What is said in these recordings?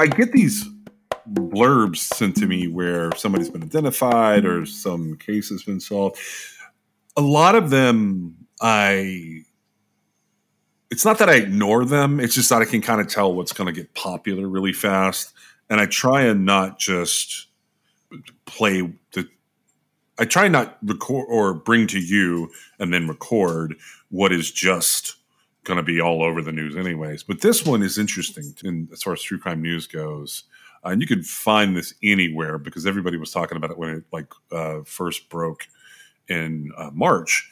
I get these blurbs sent to me where somebody's been identified or some case has been solved. A lot of them, I, it's not that I ignore them, it's just that I can kind of tell what's going to get popular really fast. And I try and not just play the, I try not record or bring to you and then record what is just going to be all over the news anyways. But this one is interesting in, as far as true crime news goes. Uh, and you can find this anywhere because everybody was talking about it when it like uh, first broke in uh, March.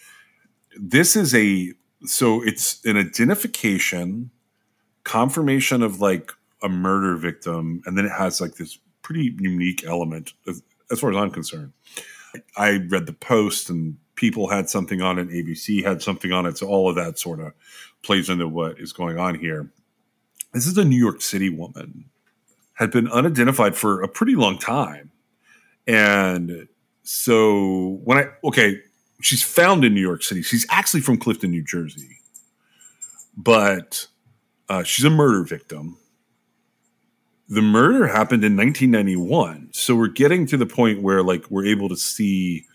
This is a so it's an identification, confirmation of like a murder victim, and then it has like this pretty unique element as, as far as I'm concerned. I read the post and people had something on it, ABC had something on it, so all of that sort of plays into what is going on here. This is a New York City woman, had been unidentified for a pretty long time. And so when I, okay, she's found in New York City. She's actually from Clifton, New Jersey, but uh, she's a murder victim. The murder happened in 1991. So we're getting to the point where like we're able to see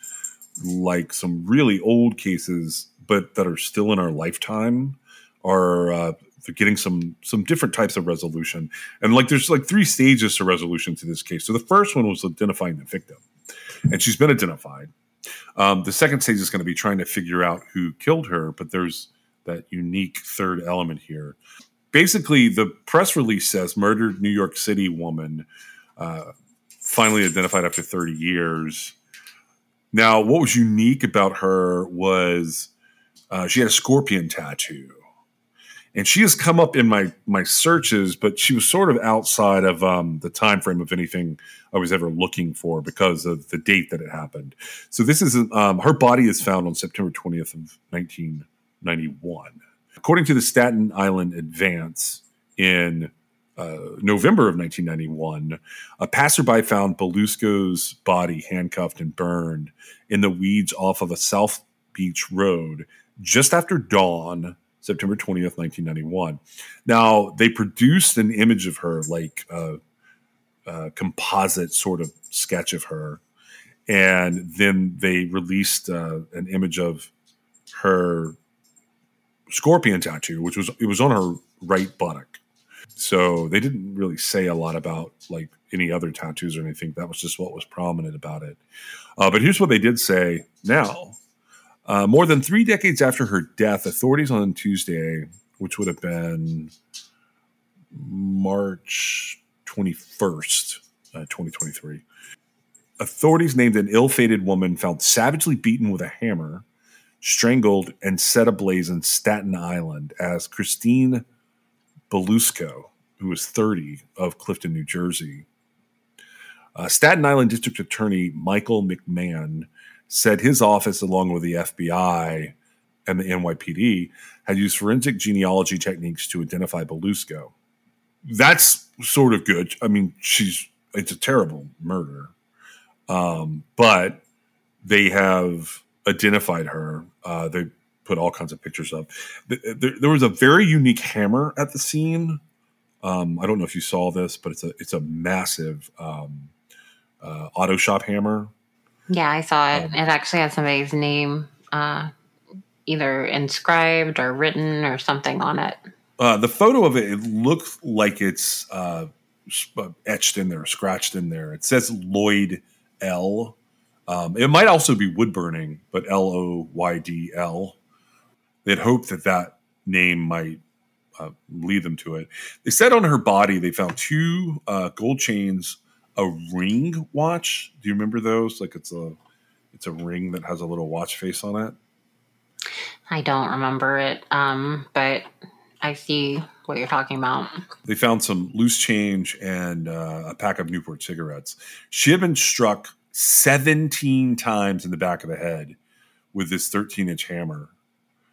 like some really old cases, but that are still in our lifetime are uh, getting some some different types of resolution. And like there's like three stages to resolution to this case. So the first one was identifying the victim, and she's been identified. Um, the second stage is going to be trying to figure out who killed her, but there's that unique third element here. Basically, the press release says murdered New York City woman uh, finally identified after 30 years. Now, what was unique about her was uh, she had a scorpion tattoo and she has come up in my my searches, but she was sort of outside of um, the time frame of anything I was ever looking for because of the date that it happened. So this is um, her body is found on September twentieth of nineteen ninety one, according to the Staten Island Advance in. Uh, November of 1991, a passerby found Belusco's body handcuffed and burned in the weeds off of a South Beach road just after dawn September 20th, 1991. Now, they produced an image of her, like a, a, composite sort of sketch of her. And then they released uh, an image of her scorpion tattoo, which was it was on her right buttock. So they didn't really say a lot about like any other tattoos or anything. That was just what was prominent about it. Uh, but here's what they did say now. Uh, more than three decades after her death, authorities on Tuesday, which would have been March 21st, uh, 2023, authorities named an ill fated woman found savagely beaten with a hammer, strangled, and set ablaze in Staten Island as Christine Belusco, who was 30 of Clifton, New Jersey. Uh, Staten Island District Attorney Michael McMahon said his office, along with the FBI and the NYPD, had used forensic genealogy techniques to identify Belusco. That's sort of good. I mean, she's it's a terrible murder, um, but they have identified her. Uh, they put all kinds of pictures up. There, there, was a very unique hammer at the scene. Um, I don't know if you saw this, but it's a it's a massive um, uh, auto shop hammer yeah, I saw it. It actually had somebody's name uh, either inscribed or written or something on it. Uh, the photo of it, it looks like it's uh, uh etched in there, scratched in there. It says Lloyd L. Um, it might also be wood burning, but L O Y D L. They'd hoped that that name might uh, lead them to it. They said on her body they found two uh, gold chains a ring watch. Do you remember those? Like it's a it's a ring that has a little watch face on it. I don't remember it, um, but I see what you're talking about. They found some loose change and uh, a pack of Newport cigarettes. She had been struck 17 times in the back of the head with this 13 inch hammer.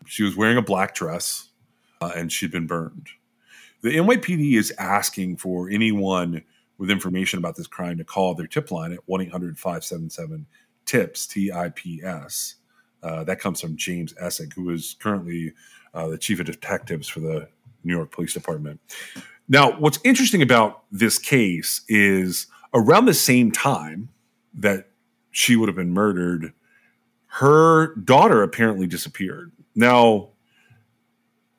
She was wearing a black dress uh, and she'd been burned. The NYPD is asking for anyone with information about this crime to call their tip line at 1 800 577 TIPS, T I P S. Uh, that comes from James Essig, who is currently uh, the chief of detectives for the New York Police Department. Now, what's interesting about this case is around the same time that she would have been murdered, her daughter apparently disappeared. Now,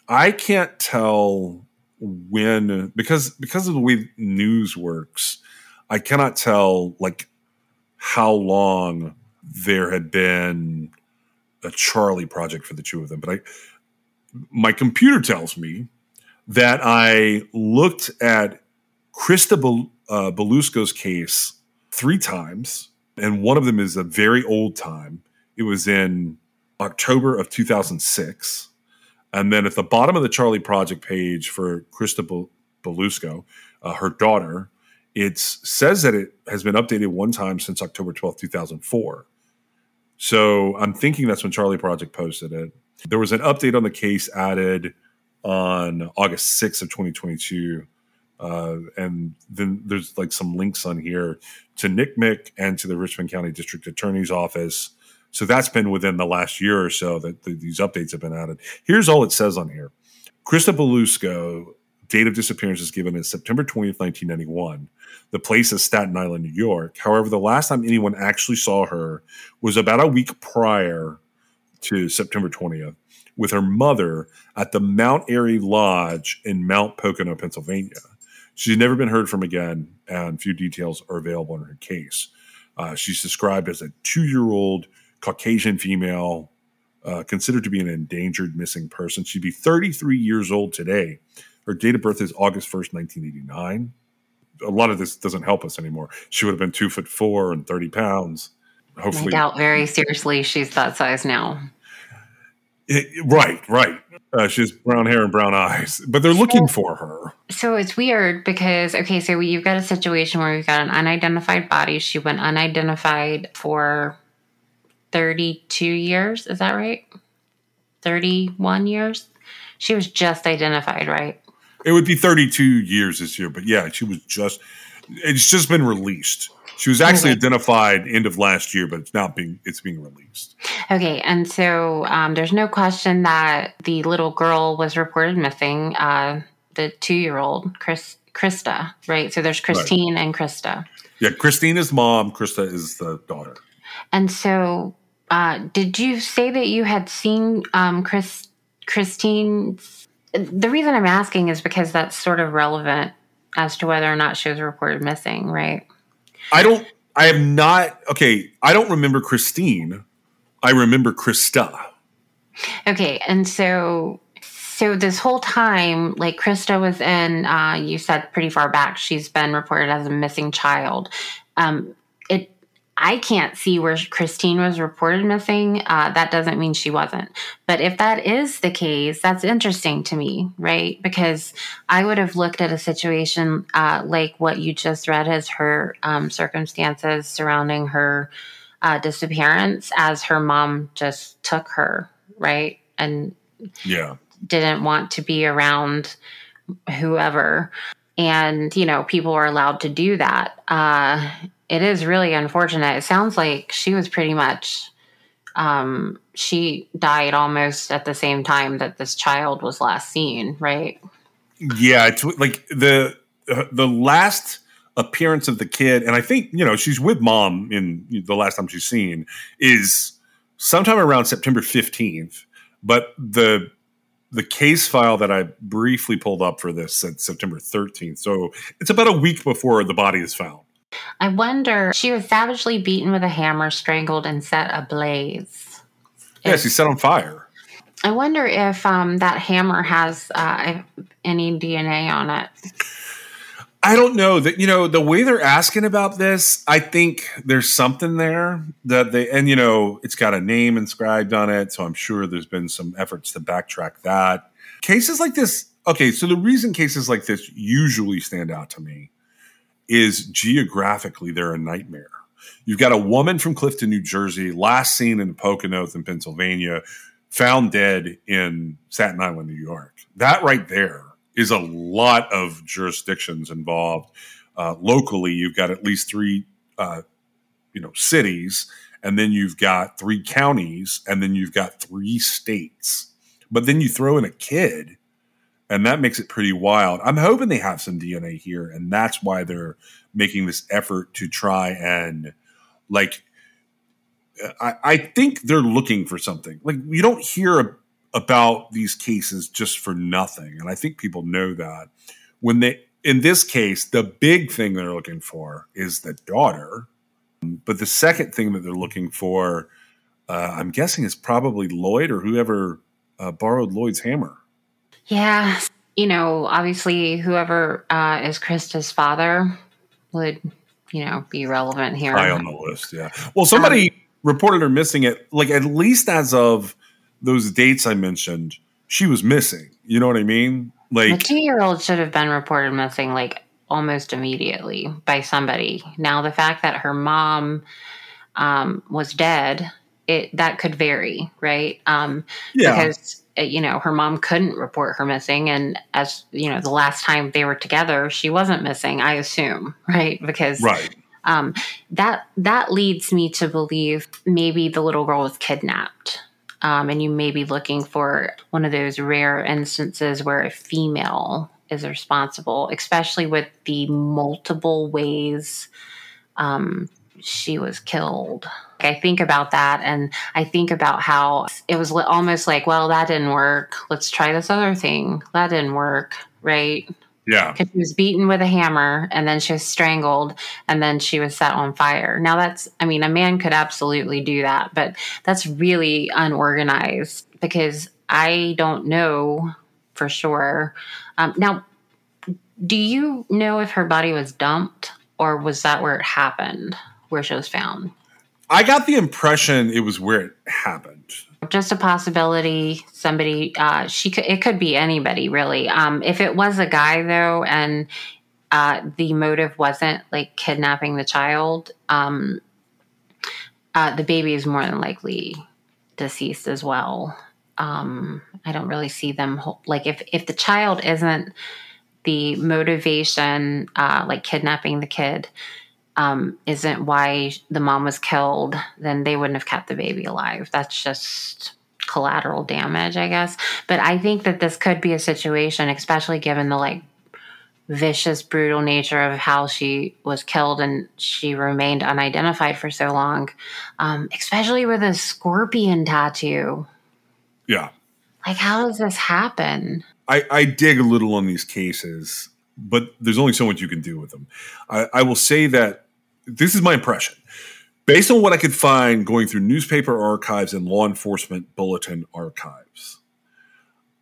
I can't tell when because because of the way news works, I cannot tell like how long there had been a Charley project for the two of them. But I my computer tells me that I looked at Krista Bel- uh, Belusco's case three times, and one of them is a very old time. It was in October of 2006. And then at the bottom of the Charley Project page for Krista Bel- Belusco, uh, her daughter, it says that it has been updated one time since October 12th, 2004. So I'm thinking that's when Charley Project posted it. There was an update on the case added on August 6th of 2022. Uh, and then there's like some links on here to NCMEC and to the Richmond County District Attorney's Office. So that's been within the last year or so that the, these updates have been added. Here's all it says on here. Krista Belusco, date of disappearance is given as September 20th, 1991. The place is Staten Island, New York. However, the last time anyone actually saw her was about a week prior to September 20th with her mother at the Mount Airy Lodge in Mount Pocono, Pennsylvania. She's never been heard from again, and few details are available in her case. Uh, she's described as a two year old Caucasian female, uh, considered to be an endangered missing person. She'd be 33 years old today. Her date of birth is August 1st, 1989 a lot of this doesn't help us anymore. She would have been two foot four and thirty pounds. Hopefully, I doubt very seriously she's that size now. It, right, right. Uh, she has brown hair and brown eyes, but they're looking for her. So it's weird because okay, so you've got a situation where you've got an unidentified body. She went unidentified for thirty-two years. Is that right? Thirty-one years. She was just identified, right? It would be 32 years this year, but yeah, she was just. It's just been released. She was actually okay. identified end of last year, but it's now being it's being released. Okay, and so um, there's no question that the little girl was reported missing. Uh, the two year old Chris Krista, right? So there's Christine right. and Krista. Yeah, Christine is mom. Krista is the daughter. And so, uh, did you say that you had seen um, Chris Christine's the reason I'm asking is because that's sort of relevant as to whether or not she was reported missing, right? I don't. I have not. Okay, I don't remember Christine. I remember Krista. Okay, and so so this whole time, like Krista was in, uh, you said pretty far back, she's been reported as a missing child. Um, I can't see where Christine was reported missing. Uh, that doesn't mean she wasn't. But if that is the case, that's interesting to me, right? Because I would have looked at a situation uh, like what you just read as her um, circumstances surrounding her uh, disappearance as her mom just took her, right? And yeah, didn't want to be around whoever. And, you know, people are allowed to do that uh, it is really unfortunate. It sounds like she was pretty much um, she died almost at the same time that this child was last seen, right? Yeah, it's like the uh, the last appearance of the kid, and I think you know she's with mom in the last time she's seen is sometime around September fifteenth. But the the case file that I briefly pulled up for this said September thirteenth, so it's about a week before the body is found. I wonder, she was savagely beaten with a hammer, strangled, and set ablaze. Yeah, she set on fire. I wonder if um, that hammer has uh, any DNA on it. I don't know that you know the way they're asking about this. I think there's something there that they and you know it's got a name inscribed on it, so I'm sure there's been some efforts to backtrack that. Cases like this, okay. So the reason cases like this usually stand out to me is geographically they're a nightmare. You've got a woman from Clifton, New Jersey, last seen in Pocono in Pennsylvania, found dead in Staten Island, New York. That right there is a lot of jurisdictions involved. Uh, locally, you've got at least three, uh, you know, cities, and then you've got three counties, and then you've got three states. But then you throw in a kid, and that makes it pretty wild. I'm hoping they have some DNA here, and that's why they're making this effort to try and like. I, I think they're looking for something. Like you don't hear about these cases just for nothing. And I think people know that. When they, in this case, the big thing they're looking for is the daughter. But the second thing that they're looking for, uh, I'm guessing, is probably Lloyd or whoever uh, borrowed Lloyd's hammer. Yeah. You know, obviously, whoever uh, is Krista's father would, you know, be relevant here. High on the list, yeah. Well, somebody um, reported her missing it, like at least as of those dates I mentioned, she was missing. You know what I mean? Like the two year old should have been reported missing like almost immediately by somebody. Now the fact that her mom um, was dead, it that could vary, right? Um, yeah. Because you know her mom couldn't report her missing, and as you know, the last time they were together, she wasn't missing. I assume, right? Because right. Um, that that leads me to believe maybe the little girl was kidnapped um, and you may be looking for one of those rare instances where a female is responsible, especially with the multiple ways um, she was killed. I think about that and I think about how it was almost like, well, that didn't work. Let's try this other thing. That didn't work, right? Yeah. Because she was beaten with a hammer and then she was strangled and then she was set on fire. Now, that's, I mean, a man could absolutely do that, but that's really unorganized because I don't know for sure. Um, now, do you know if her body was dumped or was that where it happened, where she was found? I got the impression it was where it happened. Just a possibility. Somebody uh she could it could be anybody really. Um if it was a guy though and uh the motive wasn't like kidnapping the child um uh the baby is more than likely deceased as well. Um i don't really see them like if if the child isn't the motivation uh like kidnapping the kid um, isn't why the mom was killed, then they wouldn't have kept the baby alive. That's just collateral damage, I guess. But I think that this could be a situation, especially given the like vicious, brutal nature of how she was killed and she remained unidentified for so long, um, especially with a scorpion tattoo. Yeah. Like, how does this happen? I, I dig a little on these cases but there's only so much you can do with them. I, I will say that this is my impression. Based on what I could find going through newspaper archives and law enforcement bulletin archives,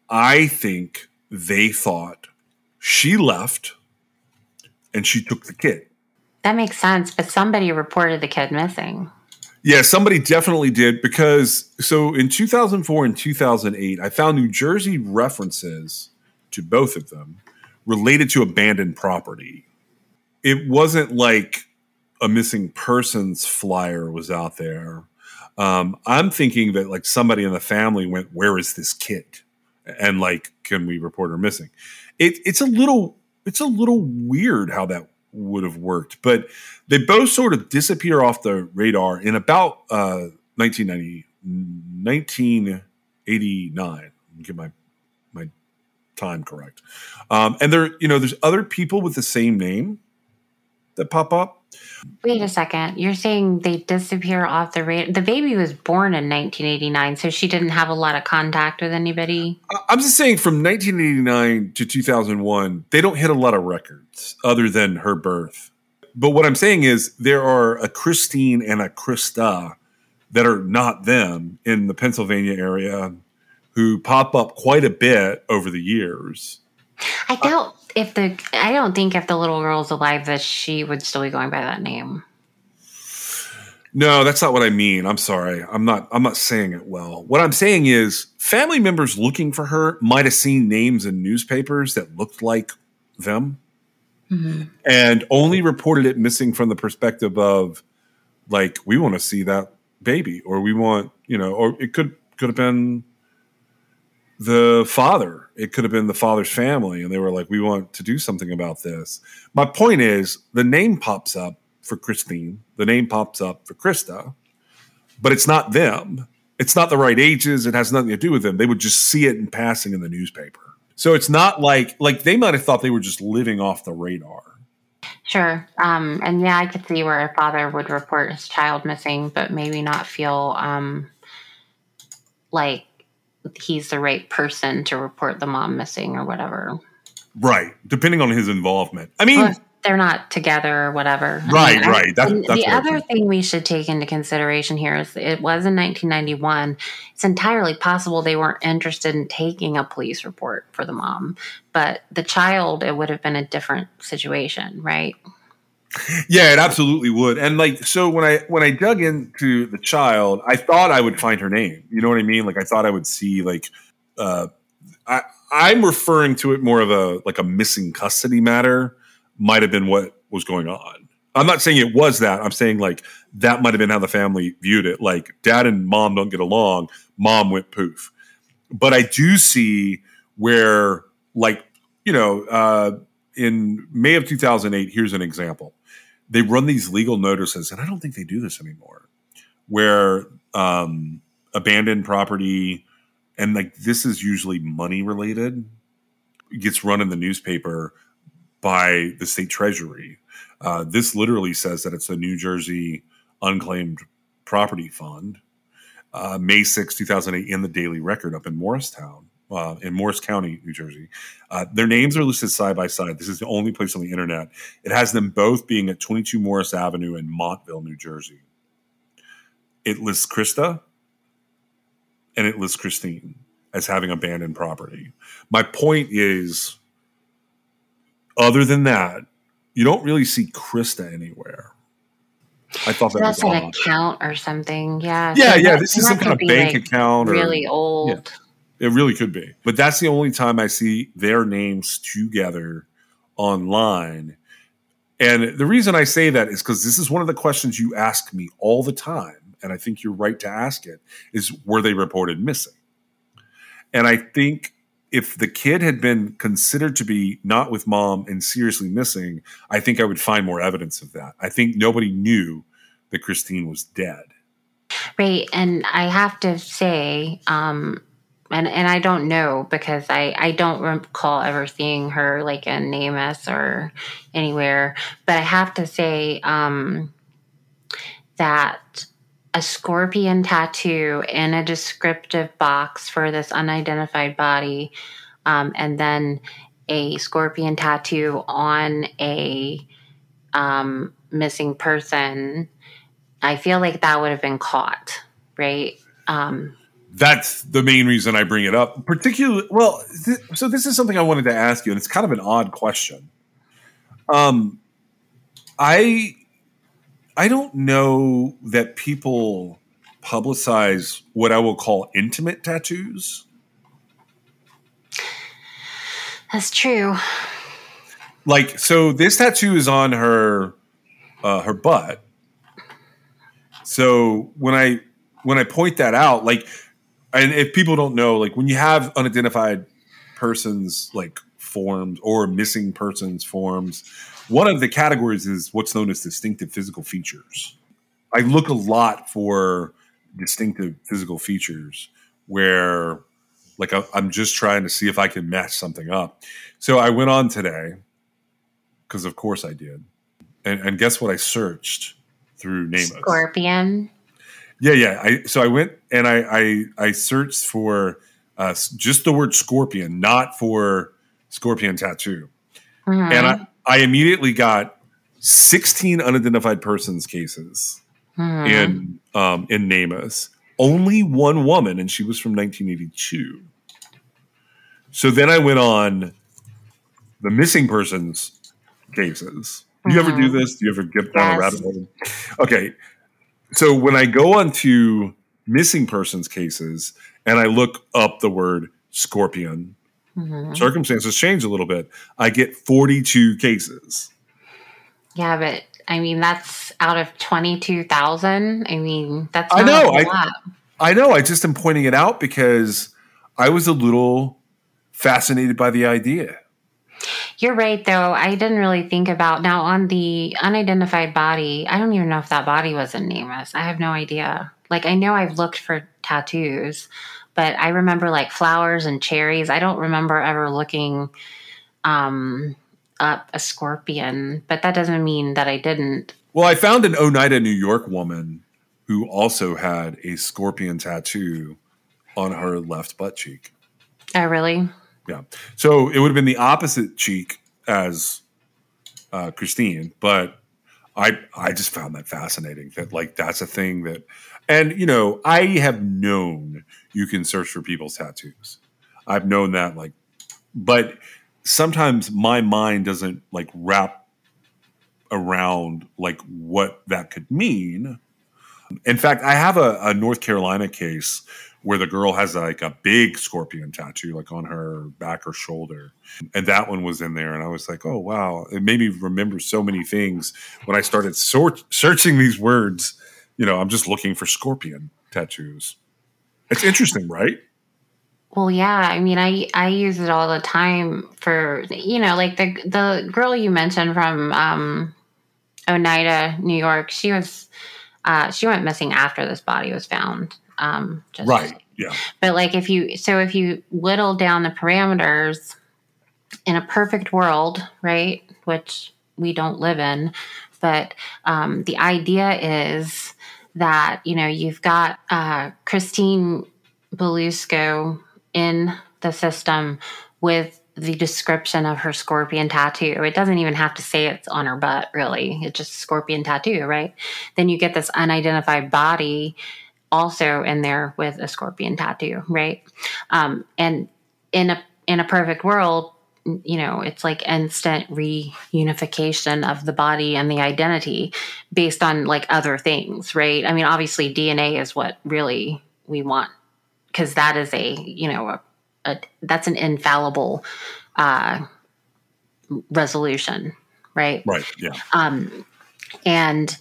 I think they thought she left and she took the kid. That makes sense, but somebody reported the kid missing. Yeah, somebody definitely did because so in 2004 and 2008, I found New Jersey references to both of them related to abandoned property. It wasn't like a missing persons flyer was out there. Um, I'm thinking that like somebody in the family went, "Where is this kid?" and like, "Can we report her missing?" It, it's a little it's a little weird how that would have worked, but they both sort of disappear off the radar in about uh, 1990, 1989. Get my time correct. Um, and there, you know, there's other people with the same name that pop up. Wait a second. You're saying they disappear off the radar? The baby was born in 1989, so she didn't have a lot of contact with anybody. I'm just saying, from 1989 to 2001, they don't hit a lot of records other than her birth. But what I'm saying is, there are a Christine and a Krista that are not them in the Pennsylvania area who pop up quite a bit over the years. I doubt if the I don't think if the little girl's alive that she would still be going by that name. No, that's not what I mean. I'm sorry. I'm not I'm not saying it well. What I'm saying is family members looking for her might have seen names in newspapers that looked like them mm-hmm. and only reported it missing from the perspective of like we want to see that baby or we want, you know, or it could could have been the father. It could have been the father's family and they were like we want to do something about this. My point is the name pops up for Christine. The name pops up for Krista, but it's not them. It's not the right ages. It has nothing to do with them. They would just see it in passing in the newspaper. So it's not like like they might have thought they were just living off the radar. Sure. Um, and yeah, I could see where a father would report his child missing, but maybe not feel um, like he's the right person to report the mom missing or whatever. Right. Depending on his involvement. I mean, they're not together or whatever. Right, I mean, right. That, the other thing we should take into consideration here is it was in 1991. It's entirely possible they weren't interested in taking a police report for the mom, but the child, it would have been a different situation, right? Yeah, it absolutely would. And like, so when I when I dug into the child, I thought I would find her name. You know what I mean? Like, I thought I would see like, uh, I I'm referring to it more of a like a missing custody matter might have been what was going on. I'm not saying it was that. I'm saying like that might have been how the family viewed it. Like dad and mom don't get along. Mom went poof. But I do see where like, you know, uh, in May of 2008, here's an example. They run these legal notices, and I don't think they do this anymore, where um, abandoned property, and like this is usually money related, gets run in the newspaper by the state treasury. Uh, this literally says that it's a New Jersey unclaimed property fund. Uh, May 6, 2008, in the Daily Record up in Morristown, uh, in Morris County, New Jersey. Uh, their names are listed side by side. This is the only place on the internet. It has them both being at 22 Morris Avenue in Montville, New Jersey. It lists Krista and it lists Christine as having abandoned property. My point is other than that, you don't really see Krista anywhere. I thought that that's was an odd. account or something. Yeah. Yeah, so yeah. That, this is some kind of bank like account. Or, really old. Yeah, it really could be. But that's the only time I see their names together online. And the reason I say that is because this is one of the questions you ask me all the time. And I think you're right to ask it is were they reported missing? And I think if the kid had been considered to be not with mom and seriously missing, I think I would find more evidence of that. I think nobody knew that Christine was dead. Right. And I have to say, um, and, and I don't know because I, I don't recall ever seeing her like in NamUs or anywhere, but I have to say um, that a scorpion tattoo in a descriptive box for this unidentified body, um, and then a scorpion tattoo on a um, missing person. I feel like that would have been caught, right? Um, That's the main reason I bring it up. Particularly, well, th- so this is something I wanted to ask you, and it's kind of an odd question. Um, I I don't know that people publicize what I will call intimate tattoos. That's true. Like, so this tattoo is on her uh, her butt. So when I when I point that out, like, and if people don't know, like when you have unidentified persons like forms or missing persons forms, one of the categories is what's known as distinctive physical features. I look a lot for distinctive physical features where like I'm just trying to see if I can mess something up. So I went on today because of course I did. And, and guess what I searched through NamUs? Scorpion. Yeah, yeah. I so I went and I I, I searched for uh, just the word scorpion, not for scorpion tattoo. Mm-hmm. And I, I immediately got 16 unidentified persons cases hmm. in um, in NamUs. Only one woman, and she was from 1982. So then I went on the missing persons cases. Do you ever do Mhm. this? Do you ever get down a rabbit hole? Okay. So when I go onto missing persons cases and I look up the word scorpion, Mhm. circumstances change a little bit. I get 42 cases. Yeah, but I mean that's out of twenty two thousand. I mean that's I know, a I- lot. I know. I just am pointing it out because I was a little fascinated by the idea. You're right, though. I didn't really think about now on the unidentified body. I don't even know if that body was in Namus. I have no idea. Like, I know I've looked for tattoos, but I remember like flowers and cherries. I don't remember ever looking um, up a scorpion, but that doesn't mean that I didn't. Well, I found an Oneida, New York woman who also had a scorpion tattoo on her left butt cheek. Oh, really? Yeah. So it would have been the opposite cheek as uh, Christine, but I I just found that fascinating that like that's a thing that and you know, I have known you can search for people's tattoos. I've known that like but sometimes my mind doesn't like wrap around like what that could mean. In fact, I have a, a North Carolina case where the girl has like a big scorpion tattoo, like on her back or shoulder. And that one was in there. And I was like, oh, wow. It made me remember so many things when I started sort- searching these words. You know, I'm just looking for scorpion tattoos. It's interesting, right? Well, yeah. I mean, I I use it all the time for you know, like the the girl you mentioned from um, Oneida, New York. She was uh, she went missing after this body was found. Um, just, Right. Yeah. But like, if you so if you whittle down the parameters in a perfect world, right, which we don't live in, but um, the idea is that you know you've got uh, Christine Belusco in the system with the description of her scorpion tattoo. It doesn't even have to say it's on her butt, really. It's just scorpion tattoo, right? Then you get this unidentified body also in there with a scorpion tattoo, right? Um, and in a in a perfect world, you know, it's like instant reunification of the body and the identity based on like other things, right? I mean, obviously DNA is what really we want because that is a, you know, a, a that's an infallible uh resolution, right? Right. Yeah. um and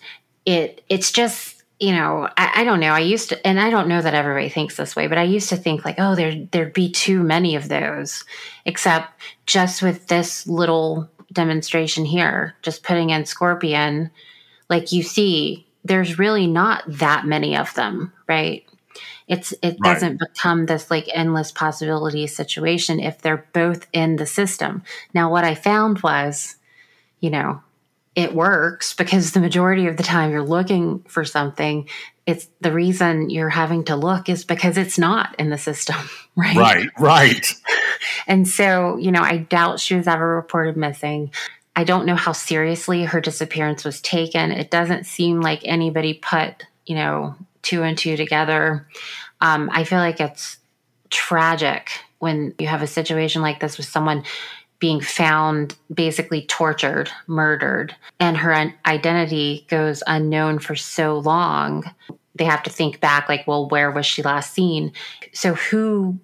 it it's just you know I, I don't know. I used to and i don't know that everybody thinks this way but i used to think like oh there there'd be too many of those except just with this little demonstration here just putting in scorpion like you see there's really not that many of them right? It's it Right. doesn't become this like endless possibility situation if they're both in the system. Now what i found was you know it works because the majority of the time you're looking for something it's the reason you're having to look is because it's not in the system right Right. Right. and so you know i doubt she was ever reported missing i don't know how seriously her disappearance was taken it doesn't seem like anybody put you know two and two together um, i feel like it's tragic when you have a situation like this with someone being found basically tortured, murdered, and her identity goes unknown for so long. They have to think back, like, well, where was she last seen? So, who,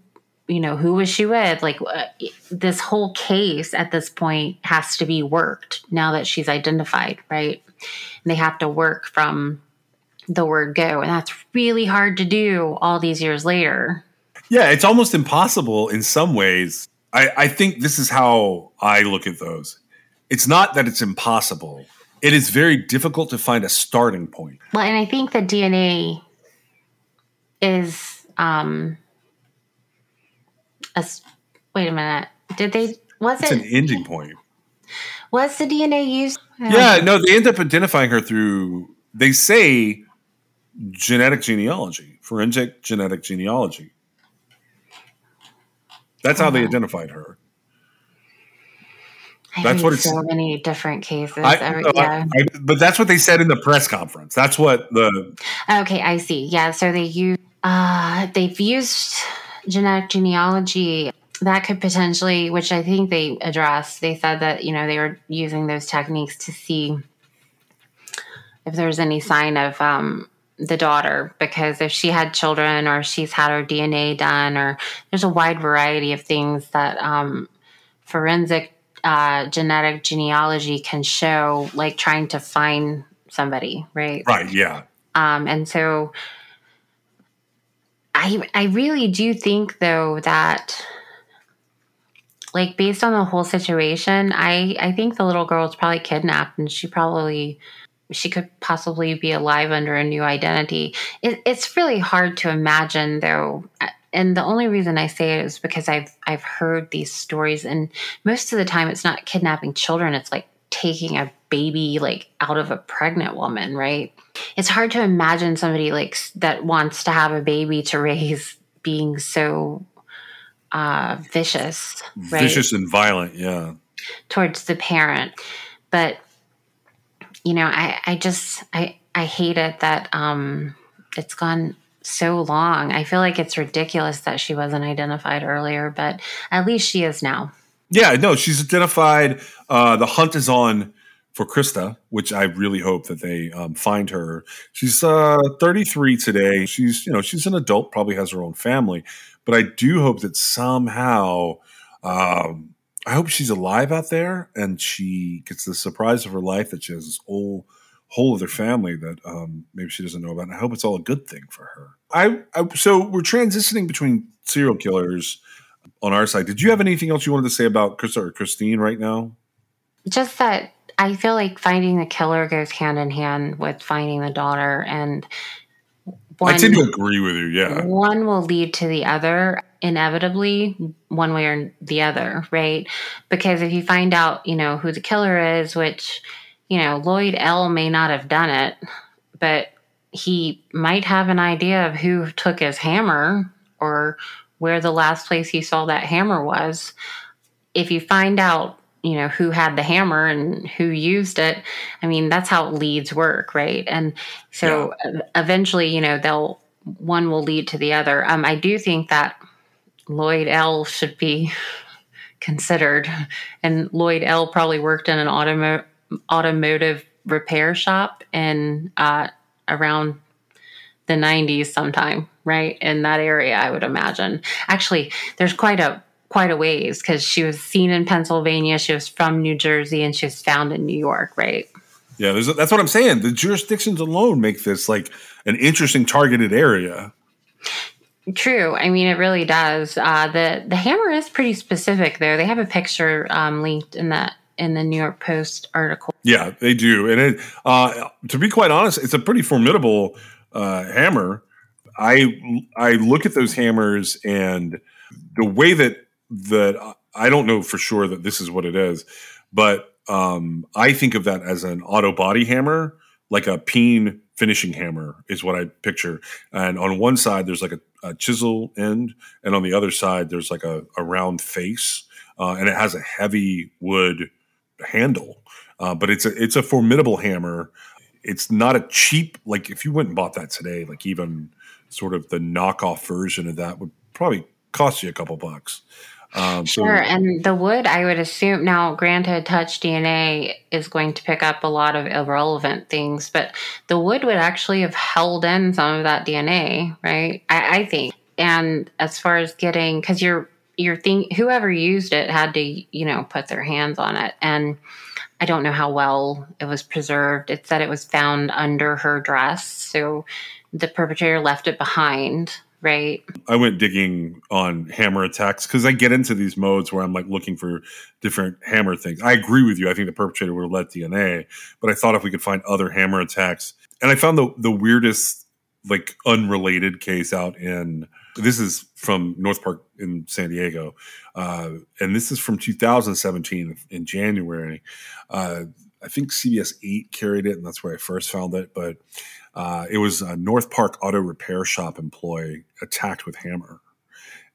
you know, who was she with? Like, uh, this whole case at this point has to be worked now that she's identified, right? And they have to work from the word go. And that's really hard to do all these years later. Yeah, it's almost impossible in some ways. I, I think this is how I look at those. It's not that it's impossible. It is very difficult to find a starting point. Well, and I think the DNA is um a s- wait a minute. Did they was It's an ending point. was the DNA used? Yeah, no, they end up identifying her through, they say genetic genealogy, forensic genetic genealogy. That's how they Uh-huh. identified her. I that's what it's- so many different cases. I, Every- I- yeah. I- but that's what they said in the press conference. That's what the Okay, I see. Yeah, so they use uh they've used genetic genealogy that could potentially, which I think they addressed, they said that, you know, they were using those techniques to see if there's any sign of um, the daughter, because if she had children or she's had her DNA done, or there's a wide variety of things that um, forensic uh, genetic genealogy can show, like trying to find somebody, right? Right, yeah. Um, and so I, I really do think, though, that like based on the whole situation, I I think the little girl was probably kidnapped and she probably she could possibly be alive under a new identity. It, it's really hard to imagine though. And the only reason I say it is because I've I've heard these stories and most of the time it's not kidnapping children, it's like taking a baby like out of a pregnant woman, right? It's hard to imagine somebody like that wants to have a baby to raise being so uh, vicious, right? vicious and violent, yeah, towards the parent. But you know, I, I just I I hate it that um, it's gone so long. I feel like it's ridiculous that she wasn't identified earlier, but at least she is now. Yeah, no, she's identified. Uh, the hunt is on for Krista, which I really hope that they um, find her. She's uh, 33 today. She's you know she's an adult, probably has her own family, but I do hope that somehow, um, I hope she's alive out there and she gets the surprise of her life that she has this whole whole other family that um, maybe she doesn't know about. And I hope it's all a good thing for her. I, I so we're transitioning between serial killers on our side. Did you have anything else you wanted to say about Chris or Christine right now? Just that I feel like finding the killer goes hand in hand with finding the daughter, and one, I tend to agree with you. Yeah. One will lead to the other inevitably, one way or the other, right? Because if you find out, you know, who the killer is, which, you know, Lloyd L may not have done it, but he might have an idea of who took his hammer or where the last place he saw that hammer was. If you find out you know who had the hammer and who used it. I mean that's how leads work right? And so yeah. eventually you know they'll one will lead to the other. Um, i do think that lloyd l should be considered and lloyd l probably worked in an automo- automotive repair shop in uh, around the 90s sometime right? In that area i would imagine. Actually there's quite a quite a ways because she was seen in Pennsylvania, she was from New Jersey, and she was found in New York, right? Yeah, that's what I'm saying. The jurisdictions alone make this like an interesting targeted area. True. I mean, it really does. Uh, the the hammer is pretty specific, though. They have a picture um, linked in that in the New York Post article. Yeah, they do. And it, uh, to be quite honest, it's a pretty formidable uh, hammer. I I look at those hammers and the way that that I don't know for sure that this is what it is, but um, I think of that as an auto body hammer, like a peen finishing hammer is what I picture. And on one side, there's like a, a chisel end, and on the other side, there's like a, a round face, uh, and it has a heavy wood handle. Uh, but it's a it's a formidable hammer. It's not a cheap like if you went and bought that today, like even sort of the knockoff version of that would probably cost you a couple bucks. Um, sure. So, and the wood, I would assume now, granted, touch DNA is going to pick up a lot of irrelevant things, but the wood would actually have held in some of that DNA, right? I, I think. And as far as getting, because you're, you're think whoever used it had to, you know, put their hands on it. And I don't know how well it was preserved. It said it was found under her dress. So the perpetrator left it behind right? I went digging on hammer attacks because I get into these modes where I'm like looking for different hammer things. I agree with you. I think the perpetrator would have let DNA, but I thought if we could find other hammer attacks, and I found the the weirdest like unrelated case out in this is from North Park in San Diego, uh, and this is from 2017 in January. Uh, I think CBS eight carried it, and that's where I first found it. But uh, it was a North Park auto repair shop employee attacked with hammer.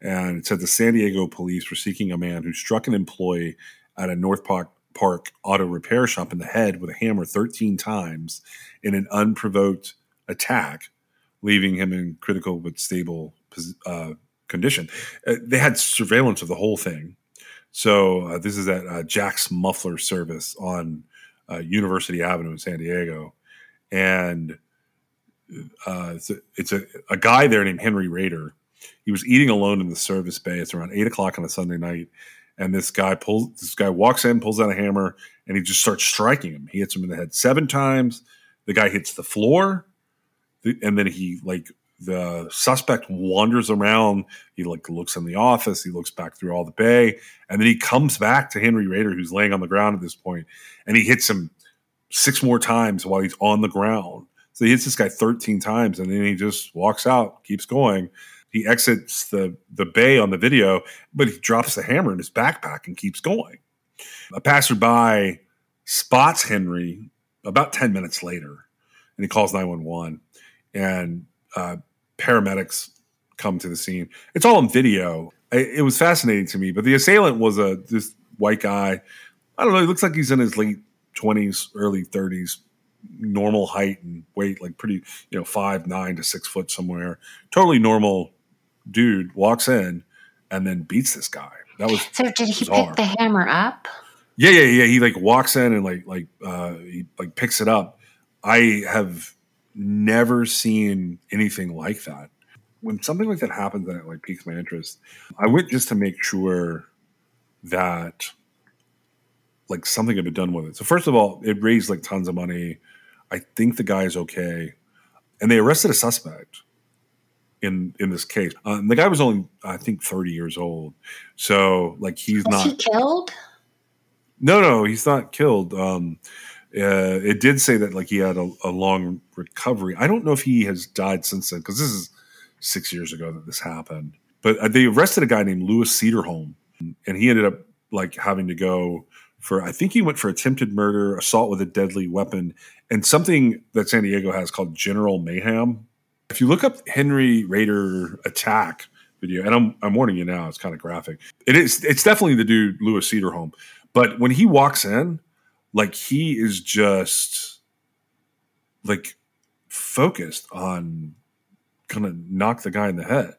And it said the San Diego police were seeking a man who struck an employee at a North Park, Park auto repair shop in the head with a hammer 13 times in an unprovoked attack, leaving him in critical but stable uh, condition. Uh, they had surveillance of the whole thing. So uh, this is at uh, Jack's Muffler Service on uh, University Avenue in San Diego, and uh, it's, a, it's a, a, guy there named Henry Rader. He was eating alone in the service bay. It's around eight o'clock on a Sunday night, and this guy pulls. This guy walks in, pulls out a hammer, and he just starts striking him. He hits him in the head seven times. The guy hits the floor, and then he like the suspect wanders around. He like looks in the office. He looks back through all the bay, and then he comes back to Henry Rader, who's laying on the ground at this point, and he hits him six more times while he's on the ground. So he hits this guy 13 times, and then he just walks out, keeps going. He exits the the bay on the video, but he drops the hammer in his backpack and keeps going. A passerby spots Henry about 10 minutes later, and he calls 911. And uh, paramedics come to the scene. It's all in video. It, it was fascinating to me. But the assailant was a this white guy. I don't know. He looks like he's in his late twenties, early thirties, normal height and weight, like pretty, you know, five nine to six foot somewhere. Totally normal dude walks in and then beats this guy. That was so. Did he bizarre. pick the hammer up? Yeah, yeah, yeah. He like walks in and like like uh, he like picks it up. I have never seen anything like that. When something like that happens and it like piques my interest, I went just to make sure that like something had been done with it. So first of all, it raised like tons of money. I think the guy is okay, and they arrested a suspect in in this case. Uh, the guy was only I think thirty years old, so like he's was not he killed. No, no, he's not killed. Um, uh, it did say that like he had a, a, long recovery. I don't know if he has died since then because this is six years ago that this happened. But uh, they arrested a guy named Louis Cederholm, and he ended up like having to go for I think he went for attempted murder, assault with a deadly weapon, and something that San Diego has called general mayhem. If you look up Henry Raider attack video, and I'm I'm warning you now, it's kind of graphic. It is it's definitely the dude Louis Cederholm, but when he walks in like he is just like focused on gonna knock the guy in the head.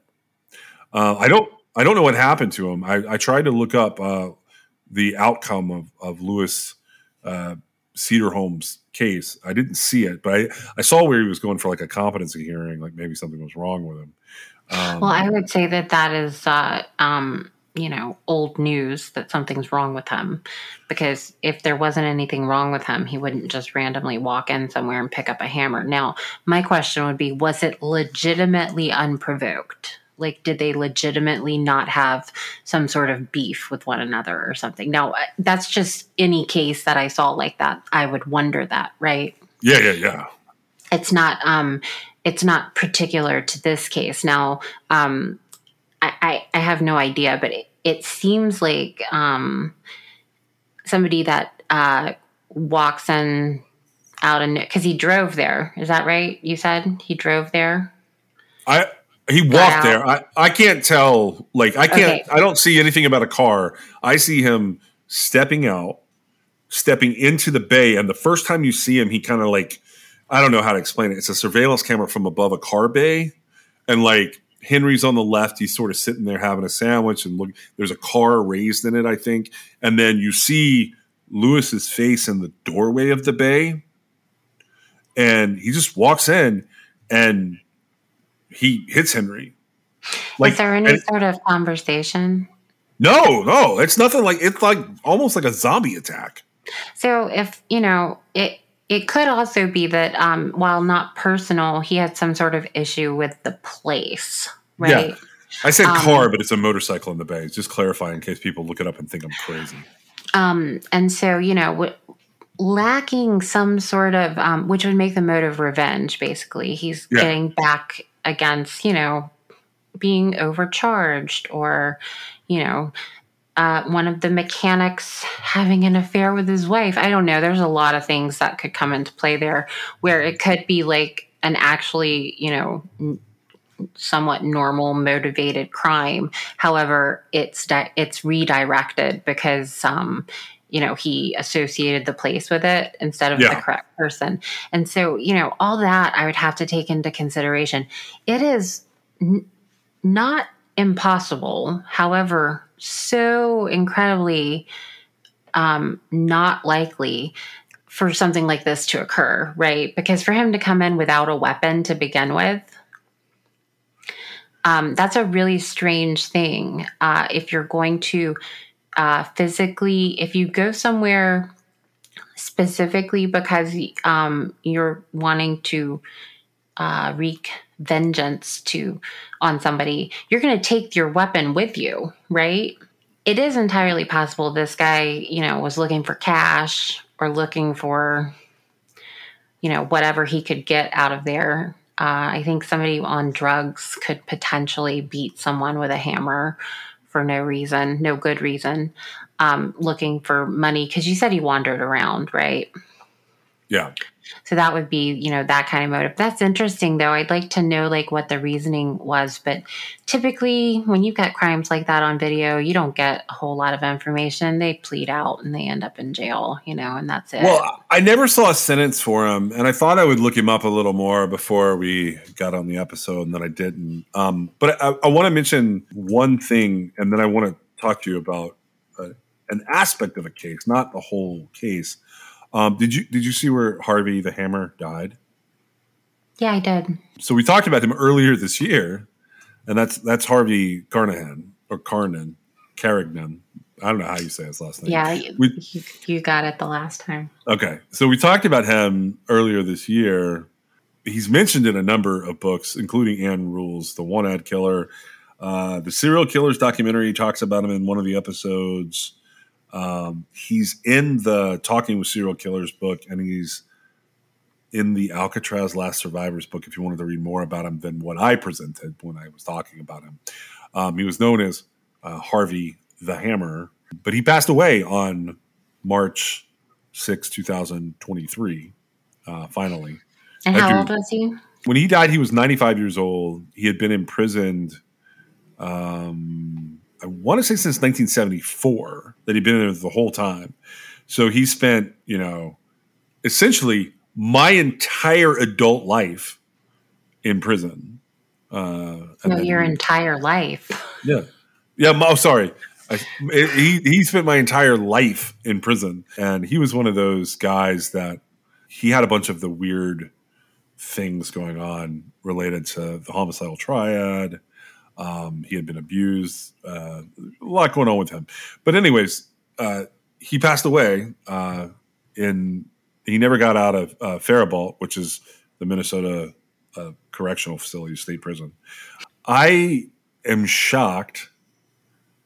Uh, I don't I don't know what happened to him. I, I tried to look up uh, the outcome of of Louis uh, Cederholm's case. I didn't see it, but I, I saw where he was going for like a competency hearing, like maybe something was wrong with him. Um, well, I would say that that is uh, um, you know, old news that something's wrong with him. Because if there wasn't anything wrong with him, he wouldn't just randomly walk in somewhere and pick up a hammer. Now, my question would be was it legitimately unprovoked? Like, did they legitimately not have some sort of beef with one another or something? Now, uh, that's just any case that I saw like that. I would wonder that, right? Yeah, yeah, yeah. It's not, um, it's not particular to this case. Now, um, I, I, have no idea, but it, it seems like um, somebody that uh, walks in out and because he drove there. Is that right? You said he drove there. I he walked there. I, I can't tell. Like I can't. Okay. I don't see anything about a car. I see him stepping out, stepping into the bay, and the first time you see him, he kind of like I don't know how to explain it. It's a surveillance camera from above a car bay, and like Henry's on the left. He's sort of sitting there having a sandwich, and look, there's a car raised in it, I think. And then you see Louis's face in the doorway of the bay, and he just walks in and he hits Henry. Like, Is there any sort of conversation? No, no, it's nothing like it's like almost like a zombie attack. So if you know it it could also be that um, while not personal, he had some sort of issue with the place, right? Yeah. I said um, car, but it's a motorcycle in the bay. Just clarify in case people look it up and think I'm crazy. Um, and so, you know, w- lacking some sort of, um, which would make the motive revenge, basically. He's yeah. getting back against, you know, being overcharged or, you know, uh, one of the mechanics having an affair with his wife. I don't know. There's a lot of things that could come into play there where it could be like an actually, you know, somewhat normal motivated crime. However, it's di- it's redirected because um, you know he associated the place with it instead of yeah. the correct person. And so, you know, all that I would have to take into consideration. It is n- not impossible. However, so incredibly um, not likely for something like this to occur, right? Because for him to come in without a weapon to begin with, um, that's a really strange thing. Uh, if you're going to uh, physically, if you go somewhere specifically because um, you're wanting to uh, wreak vengeance to on somebody, you're going to take your weapon with you, right? It is entirely possible this guy, you know, was looking for cash or looking for, you know, whatever he could get out of there. Uh, I think somebody on drugs could potentially beat someone with a hammer for no reason, no good reason, um, looking for money. Because you said he wandered around, right? Yeah. So that would be, you know, that kind of motive. That's interesting though. I'd like to know like what the reasoning was, but typically when you've got crimes like that on video, you don't get a whole lot of information. They plead out and they end up in jail, you know, and that's it. Well, I never saw a sentence for him, and I thought I would look him up a little more before we got on the episode, and then I didn't. Um, but I, I want to mention one thing, and then I want to talk to you about uh, an aspect of a case, not the whole case. Um, did you did you see where Harvey the Hammer died? Yeah, I did. So we talked about him earlier this year, and that's that's Harvey Carnahan or Carnan, Carignan. I don't know how you say his last name. Yeah, We- you, you got it the last time. Okay, so we talked about him earlier this year. He's mentioned in a number of books, including Ann Rule's, The Want-Ad Killer. Uh, the Serial Killers documentary talks about him in one of the episodes. Um, he's in the Talking with Serial Killers book, and he's in the Alcatraz Last Survivors book. If you wanted to read more about him than what I presented when I was talking about him, um, he was known as uh, Harvey the Hammer, but he passed away on March 6, 2023, uh, finally. And how old was he? When he died, he was 95 years old. He had been imprisoned, um, I want to say since 1974, that he'd been there the whole time. So he spent, you know, essentially my entire adult life in prison. Uh, No, your entire life. yeah. Yeah. Oh, sorry. I, he he spent my entire life in prison, and he was one of those guys that he had a bunch of the weird things going on related to the homicidal triad. Um, he had been abused. Uh, a lot going on with him. But anyways, uh, he passed away. Uh, in he never got out of uh, Faribault, which is the Minnesota uh, correctional facility, state prison. I am shocked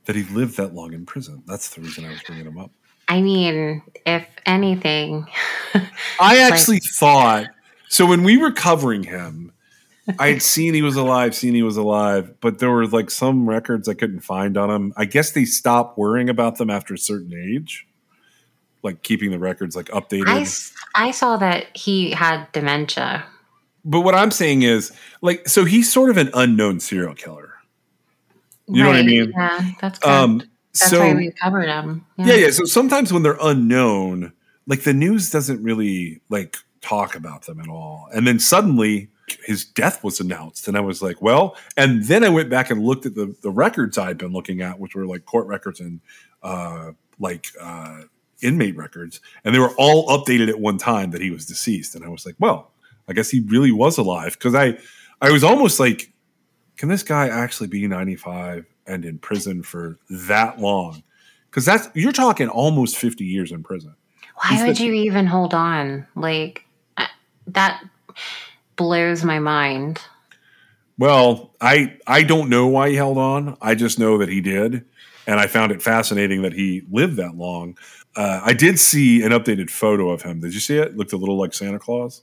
that he lived that long in prison. That's the reason I was bringing him up. I mean, if anything, I actually thought so when we were covering him. I had seen he was alive, seen he was alive, but there were like some records I couldn't find on him. I guess they stopped worrying about them after a certain age, like keeping the records like updated. I saw that he had dementia. but what I'm saying is, like, so he's sort of an unknown serial killer. You know what I mean? Yeah, that's good. Um, that's so why we covered him. yeah, yeah. So sometimes when they're unknown, like the news doesn't really like talk about them at all. And then suddenly his death was announced. And I was like, well, and then I went back and looked at the, the records I'd been looking at, which were like court records and uh, like uh, inmate records. And they were all updated at one time that he was deceased. And I was like, well, I guess he really was alive. Cause I, I was almost like, can this guy actually be 95 and in prison for that long? Because that's you're talking almost 50 years in prison. Why He's would the- you even hold on? Like that blows my mind. Well, I I don't know why he held on. I just know that he did, and I found it fascinating that he lived that long. Uh, I did see an updated photo of him. Did you see it? Looked a little like Santa Claus.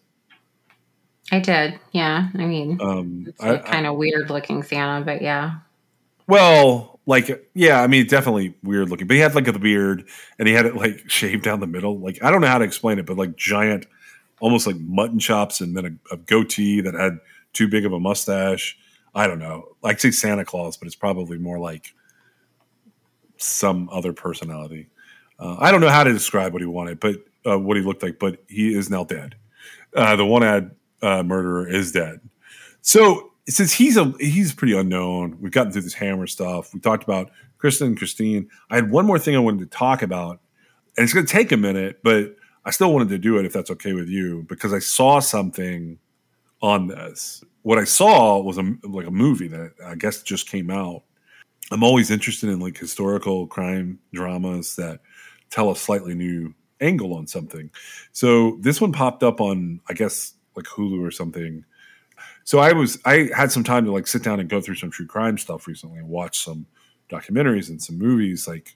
I did. Yeah. I mean, Um, it's a kind of weird looking Santa, but yeah. Well, like, yeah, I mean, definitely weird looking, but he had like a beard and he had it like shaved down the middle. Like, I don't know how to explain it, but like giant, almost like mutton chops and then a, a goatee that had too big of a mustache. I don't know. I'd say Santa Claus, but it's probably more like some other personality. Uh, I don't know how to describe what he wanted, but uh, what he looked like, but he is now dead. Uh, the want-ad uh, murderer is dead. So since he's a he's pretty unknown, we've gotten through this Hammer stuff. We talked about Kristen and Christine. I had one more thing I wanted to talk about, and it's going to take a minute, but I still wanted to do it if that's okay with you because I saw something on this. What I saw was a like a movie that I guess just came out. I'm always interested in like historical crime dramas that tell a slightly new angle on something. So this one popped up on I guess like Hulu or something. So I was I had some time to like sit down and go through some true crime stuff recently and watch some documentaries and some movies like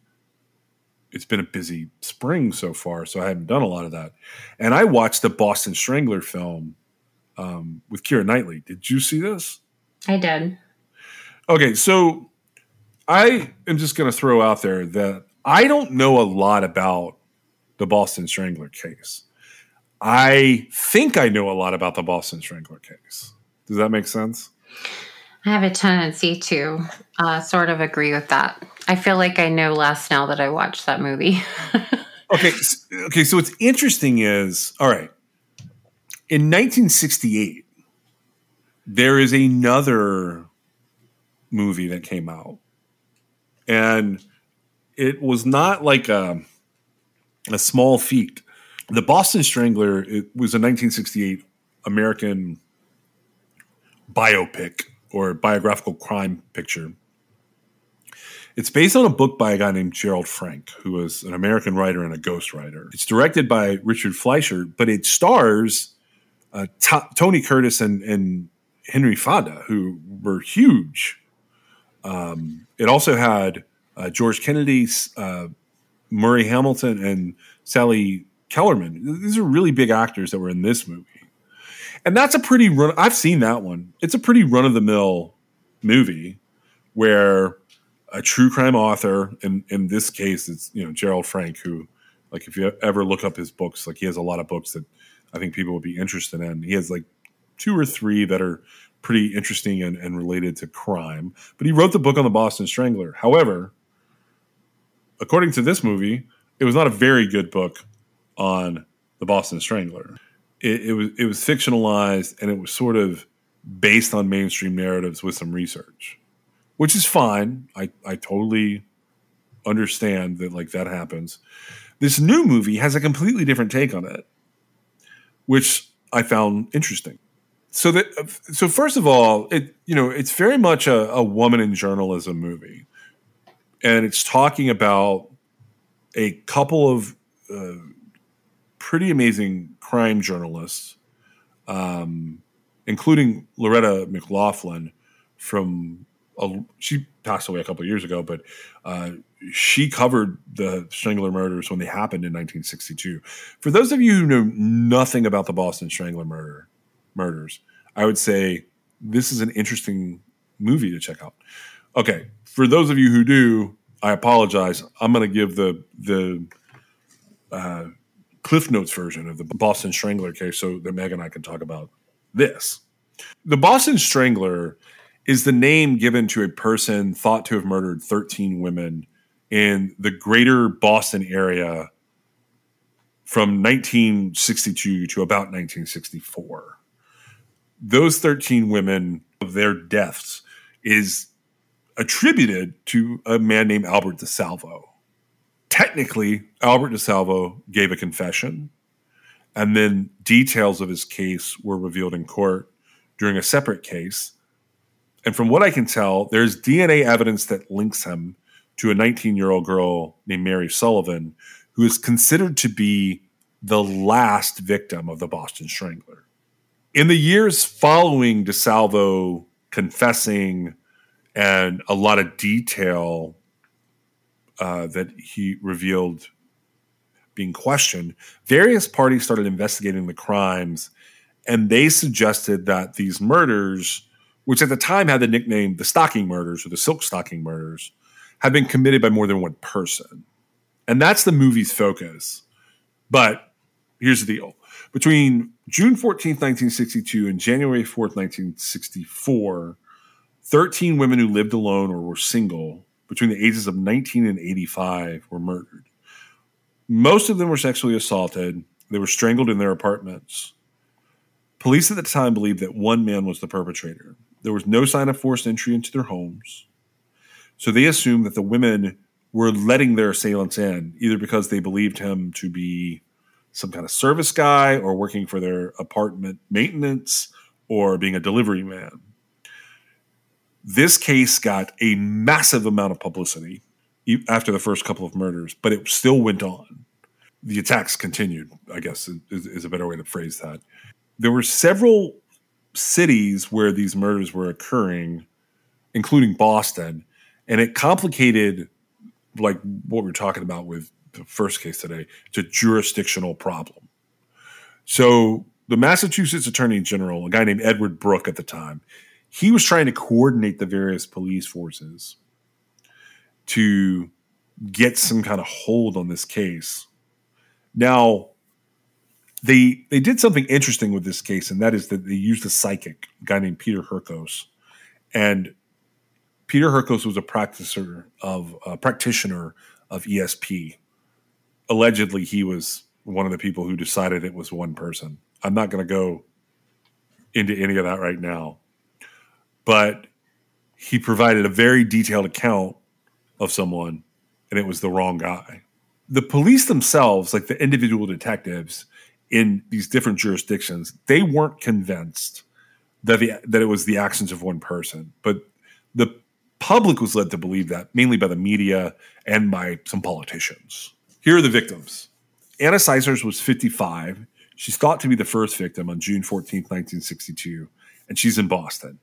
it's been a busy spring so far, so I haven't done a lot of that. And I watched the Boston Strangler film um, with Keira Knightley. Did you see this? I did. Okay, so I am just going to throw out there that I don't know a lot about the Boston Strangler case. I think I know a lot about the Boston Strangler case. Does that make sense? I have a tendency to uh, sort of agree with that. I feel like I know less now that I watched that movie. okay, okay. So what's interesting is, all right, in 1968, there is another movie that came out, and it was not like a a small feat. The Boston Strangler it was a 1968 American biopic or biographical crime picture it's based on a book by a guy named Gerald Frank, who was an American writer and a ghostwriter. It's directed by Richard Fleischer, but it stars uh, T- Tony Curtis and, and, Henry Fonda, who were huge. Um, it also had uh, George Kennedy, uh, Murray Hamilton, and Sally Kellerman. These are really big actors that were in this movie. And that's a pretty run. I've seen that one. It's a pretty run of the mill movie where a true crime author. In in this case, it's you know Gerald Frank, who like if you ever look up his books, like he has a lot of books that I think people would be interested in. He has like two or three that are pretty interesting and, and related to crime. But he wrote the book on the Boston Strangler. However, according to this movie, it was not a very good book on the Boston Strangler. It, it was it was fictionalized and it was sort of based on mainstream narratives with some research which is fine. I, I totally understand that like that happens. This new movie has a completely different take on it, which I found interesting. So that so first of all, it you know it's very much a, a woman in journalism movie, and it's talking about a couple of uh, pretty amazing crime journalists, um, including Loretta McLaughlin from a, she passed away a couple years ago, but uh, she covered the Strangler murders when they happened in 1962. For those of you who know nothing about the Boston Strangler murder murders, I would say this is an interesting movie to check out. Okay, for those of you who do, I apologize. I'm going to give the the uh, Cliff Notes version of the Boston Strangler case so that Meg and I can talk about this. The Boston Strangler is the name given to a person thought to have murdered 13 women in the greater Boston area from 1962 to about 1964. Those 13 women, their deaths is attributed to a man named Albert DeSalvo. Technically, Albert DeSalvo gave a confession, and then details of his case were revealed in court during a separate case and from what I can tell, there's DNA evidence that links him to a 19 year old girl named Mary Sullivan, who is considered to be the last victim of the Boston Strangler. In the years following DeSalvo confessing and a lot of detail uh, that he revealed being questioned, various parties started investigating the crimes, and they suggested that these murders which at the time had the nickname the Stocking Murders or the Silk Stocking Murders, had been committed by more than one person. And that's the movie's focus. But here's the deal between June 14, 1962 and January 4th, 1964, 13 women who lived alone or were single between the ages of 19 and 85 were murdered. Most of them were sexually assaulted. They were strangled in their apartments. Police at the time believed that one man was the perpetrator. There was no sign of forced entry into their homes. So they assumed that the women were letting their assailants in, either because they believed him to be some kind of service guy or working for their apartment maintenance or being a delivery man. This case got a massive amount of publicity after the first couple of murders, but it still went on. The attacks continued, I guess is, is a better way to phrase that. There were several cities where these murders were occurring, including Boston, and it complicated like what we are talking about with the first case today. It's a jurisdictional problem. So the Massachusetts Attorney General, a guy named Edward Brooke at the time, he was trying to coordinate the various police forces to get some kind of hold on this case. Now, they they did something interesting with this case, and that is that they used a psychic, a guy named Peter Hurkos, and Peter Hurkos was a practicer of a practitioner of ESP. Allegedly, he was one of the people who decided it was one person. I'm not going to go into any of that right now, but he provided a very detailed account of someone, and it was the wrong guy. The police themselves, like the individual detectives in these different jurisdictions, they weren't convinced that the that it was the actions of one person, but the public was led to believe that, mainly by the media and by some politicians. Here are the victims. Anna Slesers was 55. She's thought to be the first victim on June 14, 1962, and she's in Boston.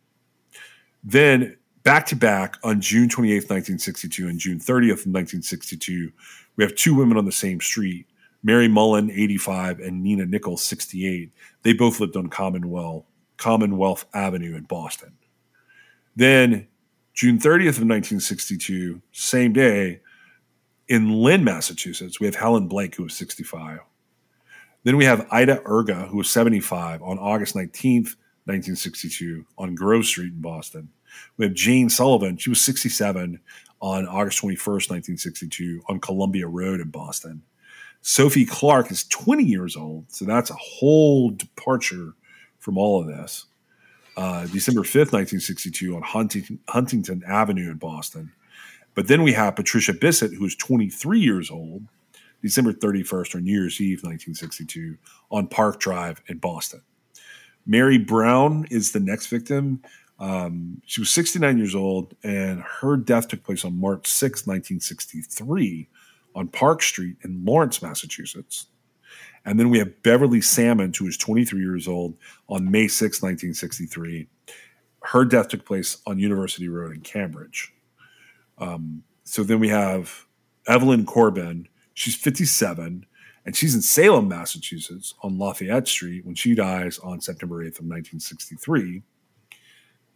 Then, back to back on June 28th, 1962, and June 30th, 1962, we have two women on the same street Mary Mullen, 85, and Nina Nichols, 68. They both lived on Commonwealth, Commonwealth Avenue in Boston. Then June 30th of 1962, same day, in Lynn, Massachusetts, we have Helen Blake, who was 65. Then we have Ida Irga, who was 75, on August 19th, 1962, on Grove Street in Boston. We have Jane Sullivan, she was 67, on August 21st, 1962, on Columbia Road in Boston. Sophie Clark is 20 years old, so that's a whole departure from all of this uh, December 5th, 1962, on Huntington, Huntington Avenue in Boston. But then we have Patricia Bissett, who is 23 years old, December 31st or New Year's Eve, 1962, on Park Drive in Boston. Mary Brown is the next victim. Um, she was 69 years old, and her death took place on March 6, 1963, on Park Street in Lawrence, Massachusetts. And then we have Beverly Salmon, who is 23 years old, on May 6, 1963. Her death took place on University Road in Cambridge. Um, so then we have Evelyn Corbin. She's 57, and she's in Salem, Massachusetts, on Lafayette Street when she dies on September 8th of 1963.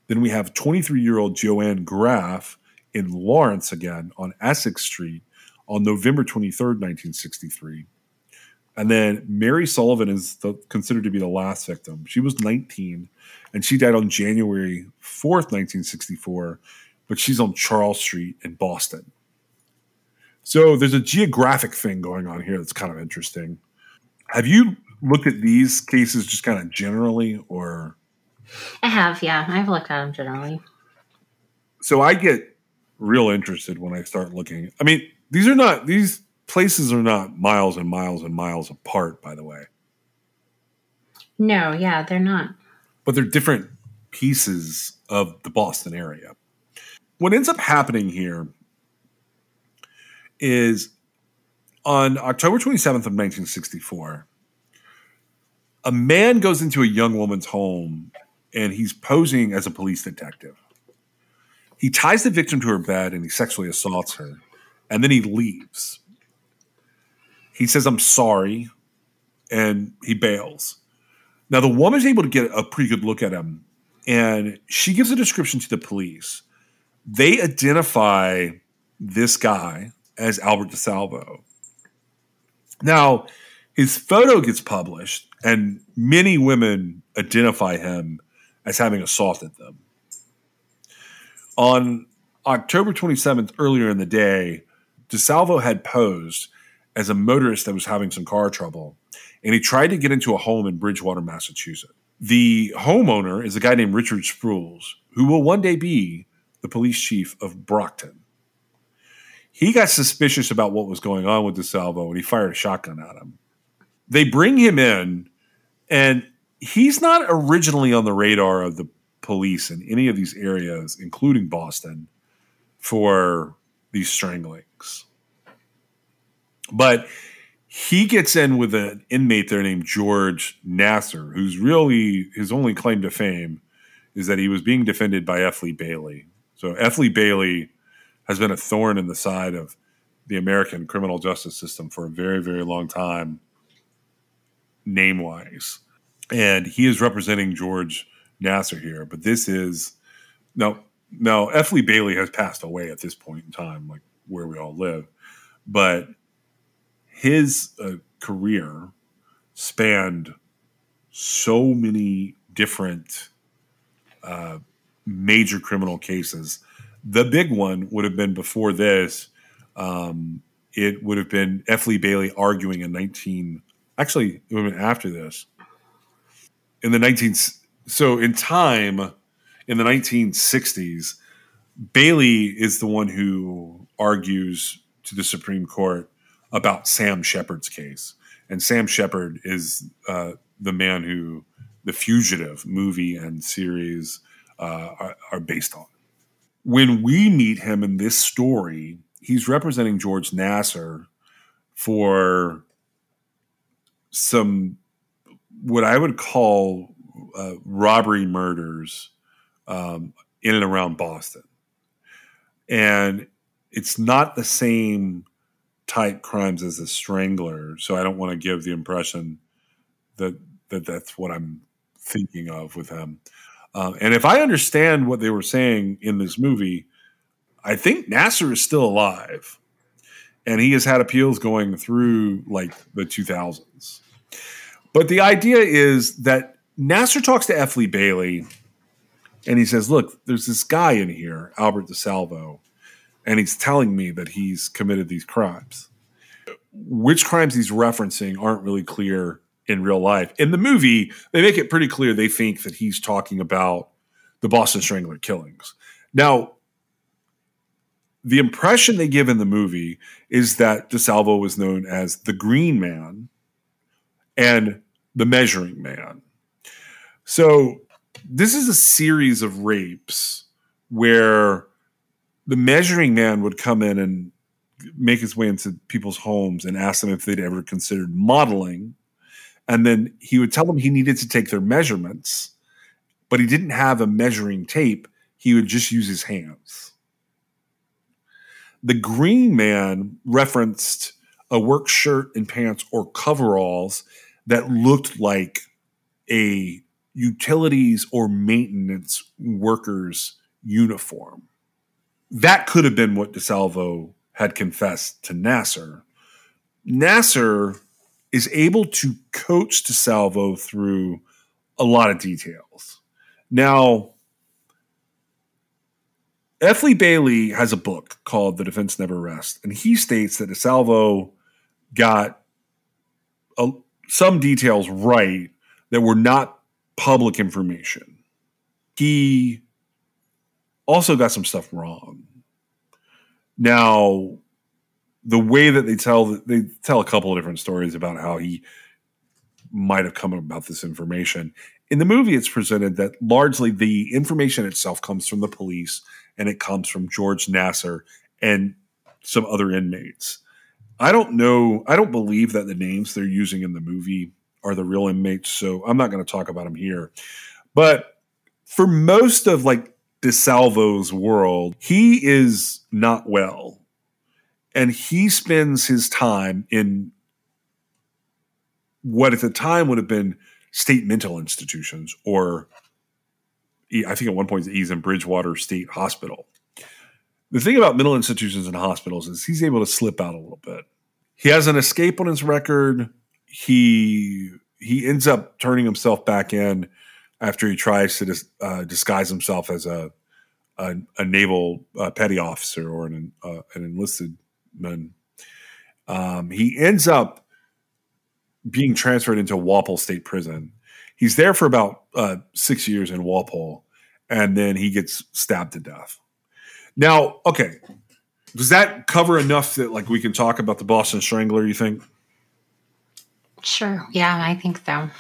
Then we have 23 year old Joanne Graff in Lawrence again on Essex Street on November 23rd, 1963. And then Mary Sullivan is the, considered to be the last victim. She was 19 and she died on January 4th, 1964, but she's on Charles Street in Boston. So there's a geographic thing going on here that's kind of interesting. Have you looked at these cases just kind of generally or? I have, yeah. I've looked at them generally. So I get real interested when I start looking. I mean, these are not, these places are not miles and miles and miles apart, by the way. No, yeah, they're not. But they're different pieces of the Boston area. What ends up happening here is on October 27th of 1964, a man goes into a young woman's home and he's posing as a police detective. He ties the victim to her bed and he sexually assaults her, and then he leaves. He says, I'm sorry, and he bails. Now, the woman's able to get a pretty good look at him, and she gives a description to the police. They identify this guy as Albert DeSalvo. Now, his photo gets published, and many women identify him as having assaulted them. On October 27th, earlier in the day, DeSalvo had posed as a motorist that was having some car trouble, and he tried to get into a home in Bridgewater, Massachusetts. The homeowner is a guy named Richard Sprules, who will one day be the police chief of Brockton. He got suspicious about what was going on with DeSalvo and he fired a shotgun at him. They bring him in, and he's not originally on the radar of the police in any of these areas, including Boston, for these stranglings. But he gets in with an inmate there named George Nassar, who's really his only claim to fame is that he was being defended by F. Bailey. So F. Bailey has been a thorn in the side of the American criminal justice system for a very, very long time, name wise. And he is representing George Nassar here. But this is now now F. Lee Bailey has passed away at this point in time, like where we all live. But his uh, career spanned so many different uh, major criminal cases. The big one would have been before this. Um, it would have been F. Lee Bailey arguing in 19. Actually, it would have been after this. In the 19. So in time, in the 1960s, Bailey is the one who argues to the Supreme Court about Sam Sheppard's case. And Sam Sheppard is uh, the man who the Fugitive movie and series uh, are, are based on. When we meet him in this story, he's representing George Nassar for some what I would call uh, robbery murders um, in and around Boston. And it's not the same type crimes as a strangler. So I don't want to give the impression that that that's what I'm thinking of with him. Uh, and if I understand what they were saying in this movie, I think Nassar is still alive, and he has had appeals going through like the 2000s. But the idea is that Nassar talks to. Lee Bailey, and he says, "Look, there's this guy in here, Albert DeSalvo, and he's telling me that he's committed these crimes. Which crimes he's referencing aren't really clear in real life. In the movie, they make it pretty clear they think that he's talking about the Boston Strangler killings. Now, the impression they give in the movie is that DeSalvo was known as the Green Man and the Measuring Man. So, this is a series of rapes where the measuring man would come in and make his way into people's homes and ask them if they'd ever considered modeling. And then he would tell them he needed to take their measurements, but he didn't have a measuring tape. He would just use his hands. The green man referenced a work shirt and pants or coveralls that looked like a utilities or maintenance worker's uniform that could have been what DeSalvo had confessed to Nassar. Nassar is able to coach DeSalvo through a lot of details. Now, F. Lee Bailey has a book called The Defense Never Rests, and he states that DeSalvo got a, some details right that were not public information. He also got some stuff wrong. Now, the way that they tell they tell a couple of different stories about how he might have come about this information. In the movie, it's presented that largely the information itself comes from the police and it comes from George Nassar and some other inmates. I don't know. I don't believe that the names they're using in the movie are the real inmates, so I'm not going to talk about them here. But for most of like DeSalvo's world, he is not well. And he spends his time in what at the time would have been state mental institutions, or I think at one point he's in Bridgewater State Hospital. The thing about mental institutions and hospitals is he's able to slip out a little bit. He has an escape on his record. He he ends up turning himself back in after he tries to dis, uh, disguise himself as a a, a naval uh, petty officer or an uh, an enlisted man. Um, he ends up being transferred into Walpole State Prison. He's there for about uh, six years in Walpole, and then he gets stabbed to death. Now, okay, does that cover enough that like we can talk about the Boston Strangler? You think? Sure. Yeah, I think so.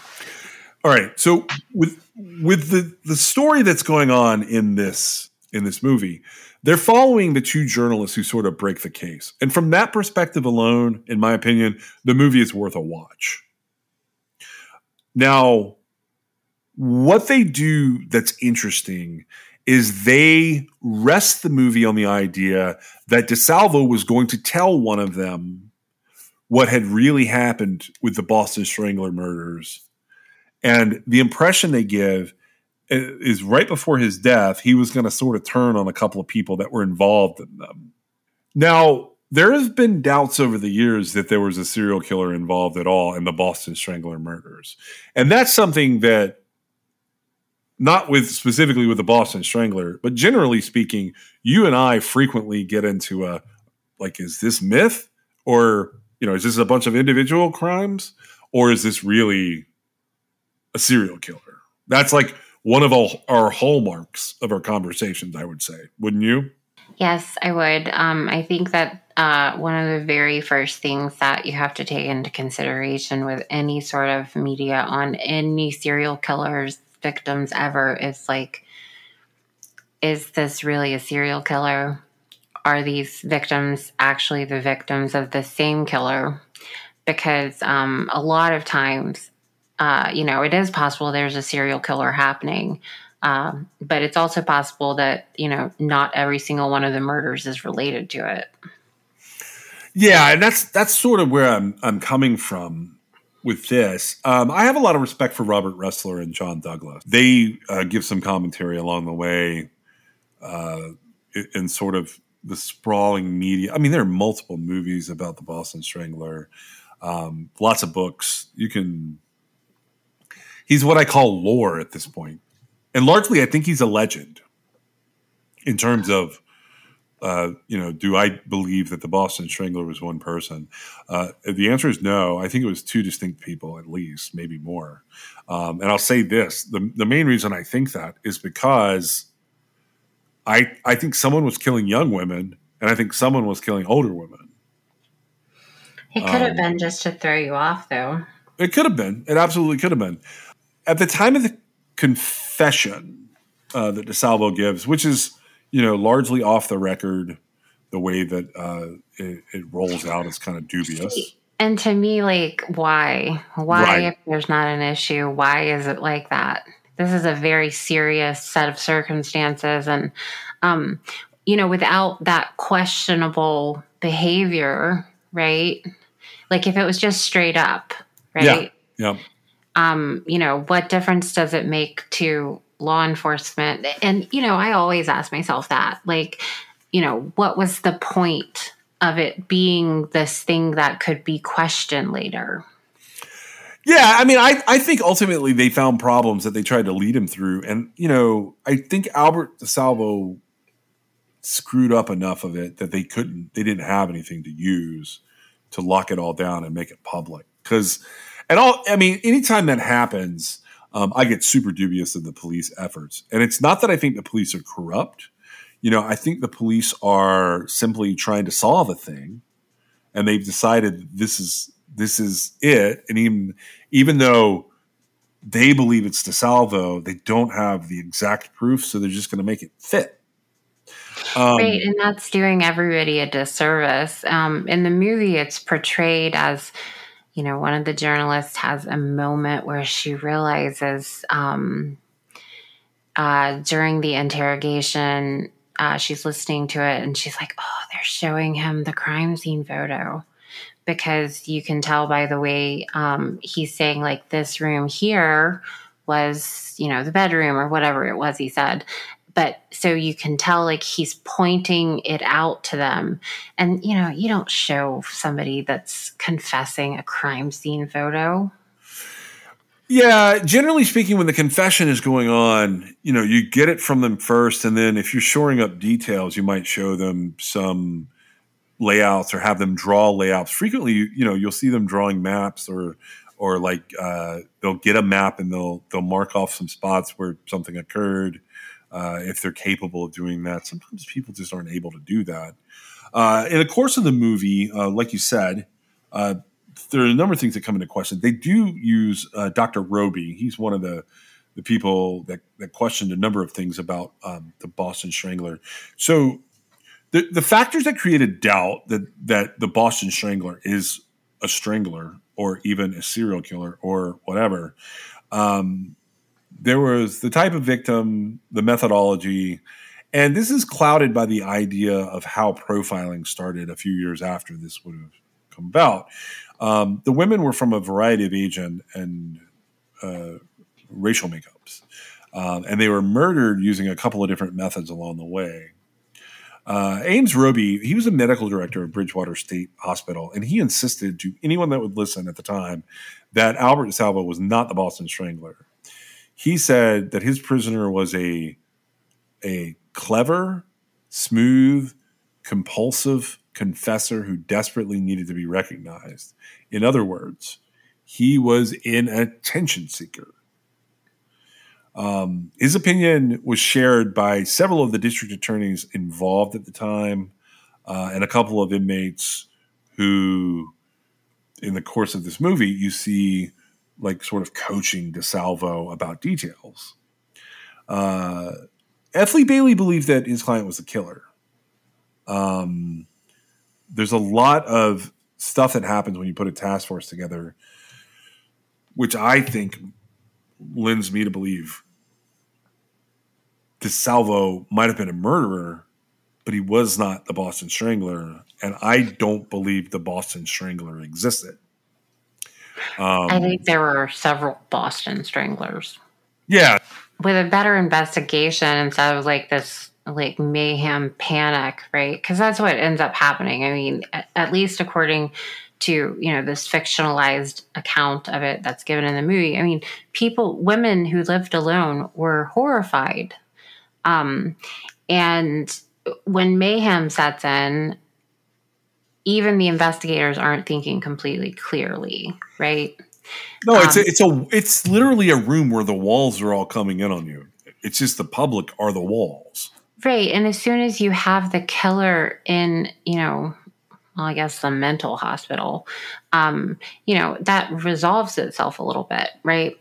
All right. So with with the the story that's going on in this in this movie, they're following the two journalists who sort of break the case. And from that perspective alone, in my opinion, the movie is worth a watch. Now, what they do that's interesting is they rest the movie on the idea that DeSalvo was going to tell one of them what had really happened with the Boston Strangler murders. And the impression they give is right before his death, he was going to sort of turn on a couple of people that were involved in them. Now, there have been doubts over the years that there was a serial killer involved at all in the Boston Strangler murders. And that's something that not with specifically with the Boston Strangler, but generally speaking, you and I frequently get into a like, is this myth? Or, you know, is this a bunch of individual crimes? Or is this really a serial killer? That's like one of our, our hallmarks of our conversations, I would say. Wouldn't you? Yes, I would. Um, I think that uh, one of the very first things that you have to take into consideration with any sort of media on any serial killers victims ever is like, is this really a serial killer? Are these victims actually the victims of the same killer? Because um, a lot of times, uh, you know, it is possible there's a serial killer happening. Um, but it's also possible that, you know, not every single one of the murders is related to it. Yeah, and that's that's sort of where I'm I'm coming from with this. Um, I have a lot of respect for Robert Ressler and John Douglas. They uh, give some commentary along the way uh, in sort of the sprawling media. I mean, there are multiple movies about the Boston Strangler, um, lots of books. You can. He's what I call lore at this point. and largely, I think he's a legend in terms of uh, you know, do I believe that the Boston Strangler was one person? Uh, the answer is no. I think it was two distinct people, at least, maybe more. Um, and I'll say this: the the main reason I think that is because I I think someone was killing young women, and I think someone was killing older women. It could have um, been just to throw you off, though. It could have been. It absolutely could have been. At the time of the confession uh, that DeSalvo gives, which is you know, largely off the record. The way that uh, it, it rolls out is kind of dubious. And to me, like, why? Why, right. if there's not an issue, why is it like that? This is a very serious set of circumstances. And, um, you know, without that questionable behavior, right? Like, if it was just straight up, right? Yeah. yeah. Um, you know, what difference does it make to law enforcement? And you know i always ask myself that like you know what was the point of it being this thing that could be questioned later? Yeah i mean i i think ultimately they found problems that they tried to lead him through. And you know i think albert desalvo screwed up enough of it that they couldn't they didn't have anything to use to lock it all down and make it public. Because and all i mean anytime that happens um, I get super dubious of the police efforts. And it's not that I think the police are corrupt. You know, I think the police are simply trying to solve a thing, and they've decided this is this is it. And even even though they believe it's DeSalvo, they don't have the exact proof, so they're just going to make it fit. Um, right, and that's doing everybody a disservice. Um, in the movie, it's portrayed as you know, one of the journalists has a moment where she realizes um, uh, during the interrogation, uh, she's listening to it and she's like, oh, they're showing him the crime scene photo. Because you can tell by the way um, he's saying, like, this room here was, you know, the bedroom or whatever it was he said but so you can tell like he's pointing it out to them. And you know you don't show somebody that's confessing a crime scene photo. Yeah generally speaking when the confession is going on you know you get it from them first and then if you're shoring up details you might show them some layouts or have them draw layouts. Frequently you know you'll see them drawing maps or or like uh, they'll get a map and they'll they'll mark off some spots where something occurred uh, if they're capable of doing that. Sometimes people just aren't able to do that. Uh, in the course of the movie, uh, like you said, uh, there are a number of things that come into question. They do use uh, Dr. Robey. He's one of the the people that, that questioned a number of things about um, the Boston Strangler. So the the factors that created doubt that that the Boston Strangler is a strangler or even a serial killer or whatever. Um, there was the type of victim, the methodology, and this is clouded by the idea of how profiling started a few years after this would have come about. Um, the women were from a variety of age and, and uh, racial makeups, um, and they were murdered using a couple of different methods along the way. Uh, Ames Robey, he was a medical director of Bridgewater State Hospital, and he insisted to anyone that would listen at the time that Albert DeSalvo was not the Boston Strangler. He said that his prisoner was a a clever, smooth, compulsive confessor who desperately needed to be recognized. In other words, he was an attention seeker. Um, his opinion was shared by several of the district attorneys involved at the time uh, and a couple of inmates who, in the course of this movie, you see like sort of coaching DeSalvo about details. Uh. Bailey believed that his client was the killer. Um, there's a lot of stuff that happens when you put a task force together, which I think lends me to believe DeSalvo might have been a murderer, but he was not the Boston Strangler, and I don't believe the Boston Strangler existed. Um, I think there were several Boston Stranglers. Yeah, with a better investigation instead of like this like mayhem panic, right? Because that's what ends up happening. I mean, at, at least according to you know this fictionalized account of it that's given in the movie i mean people women who lived alone were horrified um, and when mayhem sets in, even the investigators aren't thinking completely clearly, right? No, it's um, a, it's a it's literally a room where the walls are all coming in on you. It's just the public are the walls. Right. And as soon as you have the killer in, you know, well, I guess the mental hospital, um, you know, that resolves itself a little bit, right?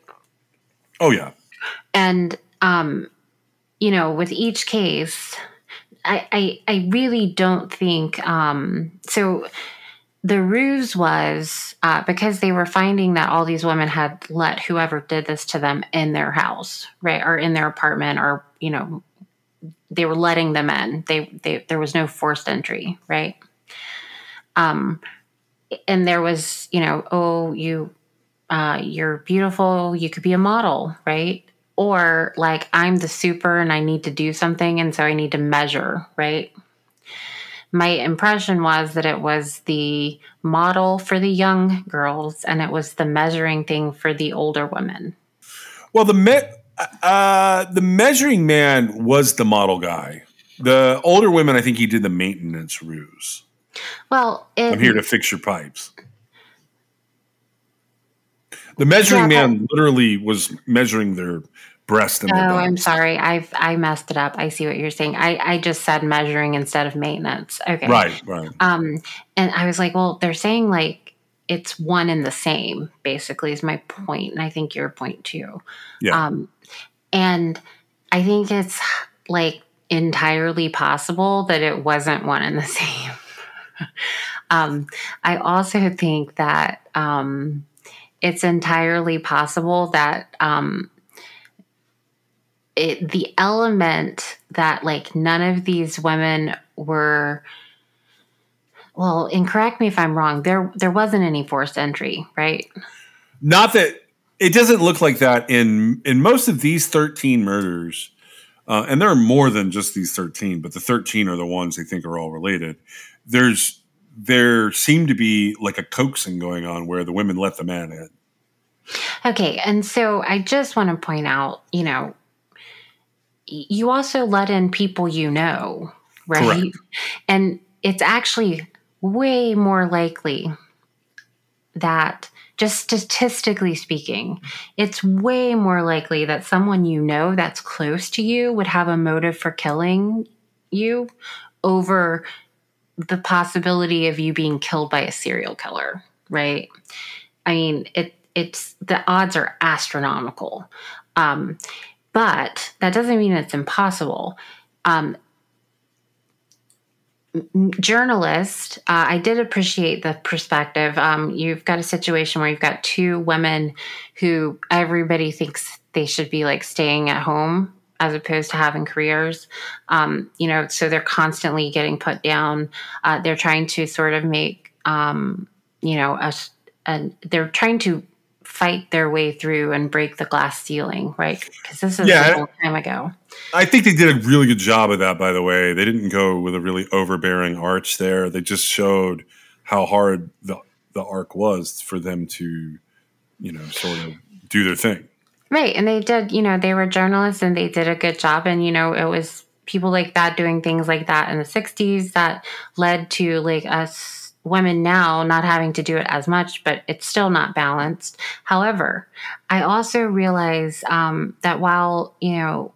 Oh yeah. And um you know, with each case, I, I, I really don't think um, so. The ruse was uh, because they were finding that all these women had let whoever did this to them in their house, right, or in their apartment, or you know, they were letting them in. They, they there was no forced entry, right? Um, and there was, you know, oh, you, uh, you're beautiful. You could be a model, right? Or like I'm the super and I need to do something and so I need to measure, right? My impression was that it was the model for the young girls and it was the measuring thing for the older women. Well, the me- uh, the measuring man was the model guy. The older women, I think he did the maintenance ruse. Well, it, I'm here to fix your pipes. The measuring yeah, man literally was measuring their breast. And oh, I'm sorry. I've I messed it up. I see what you're saying. I I just said measuring instead of maintenance. Okay. Right. Right. Um, and I was like, well, they're saying like it's one and the same. Basically, is my point, and I think your point too. Yeah. Um, and I think it's like entirely possible that it wasn't one and the same. um, I also think that um it's entirely possible that um, it, the element that like none of these women were well and correct me if i'm wrong there there wasn't any forced entry right not that it doesn't look like that in in most of these 13 murders uh, and there are more than just these 13 but the 13 are the ones they think are all related there's there seemed to be like a coaxing going on where the women let the man in Okay. And so I just want to point out, you know, you also let in people you know, right? Correct. And it's actually way more likely that just statistically speaking, it's way more likely that someone you know that's close to you would have a motive for killing you over the possibility of you being killed by a serial killer, right? I mean, it it's the odds are astronomical. Um, but that doesn't mean it's impossible. Um, journalist, uh, I did appreciate the perspective. Um, you've got a situation where you've got two women who everybody thinks they should be like staying at home as opposed to having careers. Um, you know, so they're constantly getting put down. Uh, they're trying to sort of make, um, you know, a, a, they're trying to fight their way through and break the glass ceiling, right? Because this is yeah, a long time ago. I think they did a really good job of that, by the way. They didn't go with a really overbearing arch there. They just showed how hard the the arc was for them to, you know, sort of do their thing. Right. And they did, you know, they were journalists and they did a good job. And, you know, it was people like that doing things like that in the 60s that led to like us women now not having to do it as much, but it's still not balanced. However, I also realize um, that while, you know,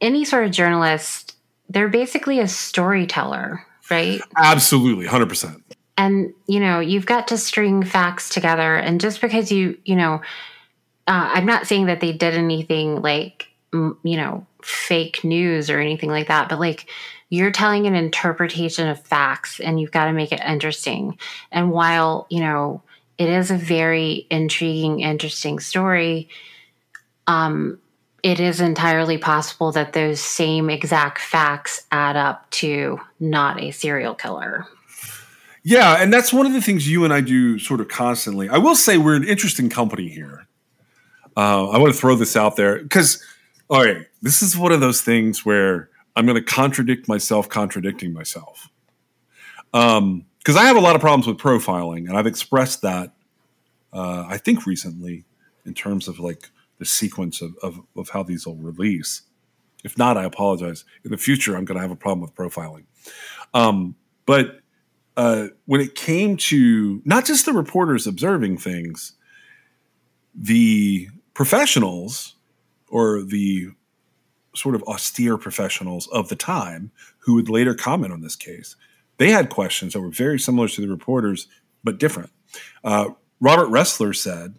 any sort of journalist, they're basically a storyteller, right? Absolutely, 100%. And, you know, you've got to string facts together. And just because you, you know, uh, I'm not saying that they did anything like, you know, fake news or anything like that, but like, you're telling an interpretation of facts and you've got to make it interesting. And while, you know, it is a very intriguing, interesting story, um, it is entirely possible that those same exact facts add up to not a serial killer. Yeah, and that's one of the things you and I do sort of constantly. I will say we're an interesting company here. Uh, I want to throw this out there because, all right, this is one of those things where I'm going to contradict myself, contradicting myself. Um, because I have a lot of problems with profiling, and I've expressed that, uh, I think recently, in terms of like the sequence of, of, of how these will release. If not, I apologize. In the future, I'm going to have a problem with profiling. Um, but uh, when it came to not just the reporters observing things, the professionals or the sort of austere professionals of the time who would later comment on this case. They had questions that were very similar to the reporters, but different. Uh, Robert Ressler said,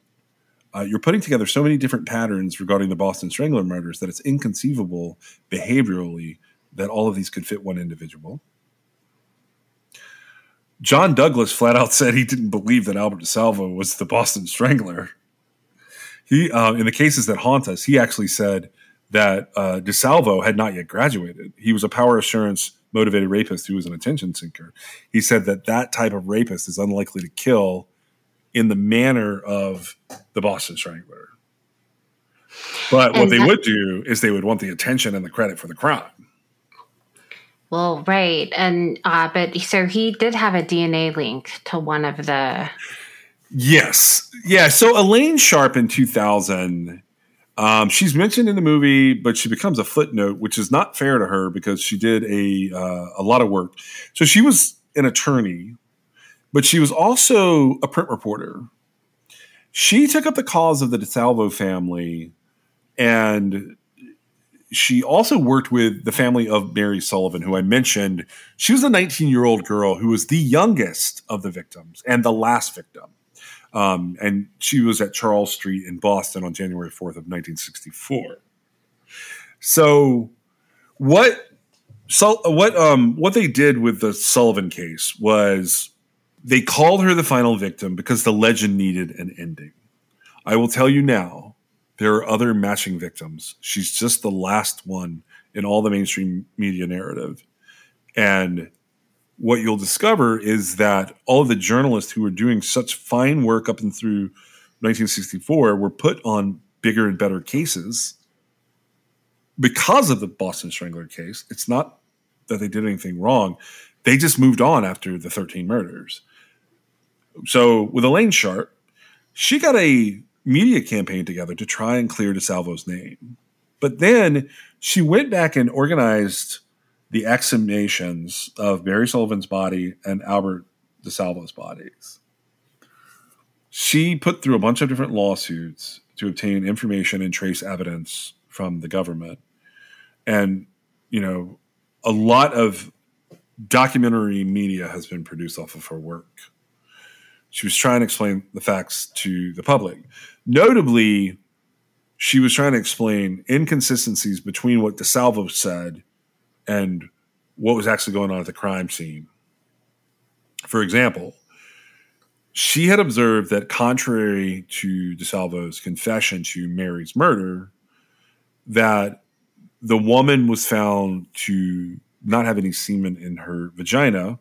uh, You're putting together so many different patterns regarding the Boston Strangler murders that it's inconceivable behaviorally that all of these could fit one individual. John Douglas flat out said he didn't believe that Albert DeSalvo was the Boston Strangler. He, uh, in the cases that haunt us, he actually said that uh, DeSalvo had not yet graduated. He was a power assurance motivated rapist who was an attention seeker. He said that that type of rapist is unlikely to kill in the manner of the Boston Strangler. But and what they would do is they would want the attention and the credit for the crime. Well, right, and uh, but so he did have a DNA link to one of the. Yes, yeah. So Elaine Sharp in two thousand um, she's mentioned in the movie, but she becomes a footnote, which is not fair to her because she did a uh, a lot of work. So she was an attorney, but she was also a print reporter. She took up the cause of the DeSalvo family, and she also worked with the family of Mary Sullivan, who I mentioned. She was a 19 year old girl who was the youngest of the victims and the last victim. Um, and she was at Charles Street in Boston on January 4th of 1964. So what so what um what they did with the Sullivan case was they called her the final victim because the legend needed an ending. I will tell you now, there are other matching victims. She's just the last one in all the mainstream media narrative. And what you'll discover is that all of the journalists who were doing such fine work up and through 1964 were put on bigger and better cases because of the Boston Strangler case. It's not that they did anything wrong, they just moved on after the 13 murders. So with Elaine Sharp, she got a media campaign together to try and clear DeSalvo's name. But then she went back and organized the exhumations of Mary Sullivan's body and Albert DeSalvo's bodies. she put through a bunch of different lawsuits to obtain information and trace evidence from the government. And, you know, a lot of documentary media has been produced off of her work. She was trying to explain the facts to the public. Notably, she was trying to explain inconsistencies between what DeSalvo said and what was actually going on at the crime scene. For example, she had observed that contrary to DeSalvo's confession to Mary's murder, that the woman was found to not have any semen in her vagina,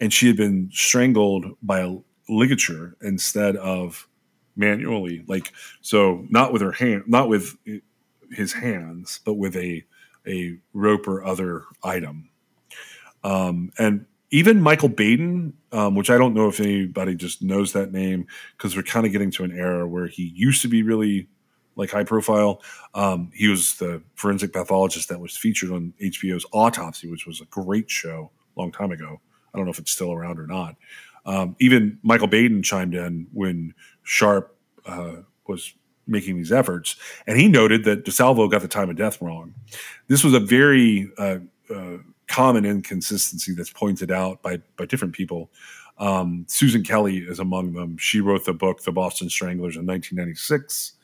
and she had been strangled by a ligature instead of manually, like so, not with her hand, not with his hands, but with a a rope or other item. Um, and even Michael Baden, um, which I don't know if anybody just knows that name because we're kind of getting to an era where he used to be really like high profile. Um, he was the forensic pathologist that was featured on HBO's Autopsy, which was a great show a long time ago. I don't know if it's still around or not. Um, even Michael Baden chimed in when Sharp uh, was making these efforts, and he noted that DeSalvo got the time of death wrong. This was a very uh, uh, common inconsistency that's pointed out by by different people. Um, Susan Kelly is among them. She wrote the book "The Boston Stranglers" in 1996.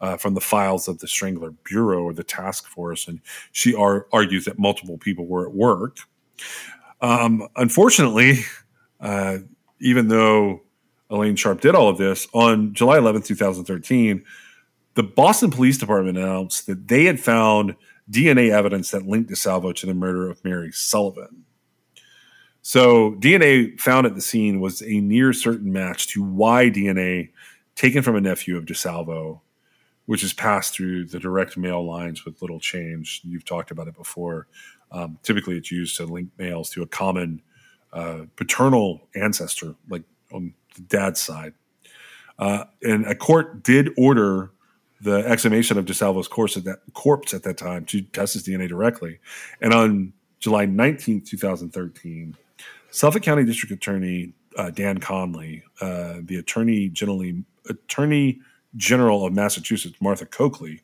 Uh, from the files of the Strangler Bureau or the task force, and she ar- argues that multiple people were at work. Um, unfortunately, uh, even though Elaine Sharp did all of this, on July 11, 2013, the Boston Police Department announced that they had found DNA evidence that linked DeSalvo to the murder of Mary Sullivan. So, DNA found at the scene was a near certain match to Y DNA taken from a nephew of DeSalvo, which is passed through the direct male lines with little change. You've talked about it before. Um, typically, it's used to link males to a common uh, paternal ancestor, like on the dad's side. Uh, and a court did order the exhumation of DeSalvo's corpse at that, corpse at that time to test his DNA directly. And on July 19, 2013, Suffolk County District Attorney uh, Dan Conley, uh, the Attorney General, Attorney General of Massachusetts, Martha Coakley,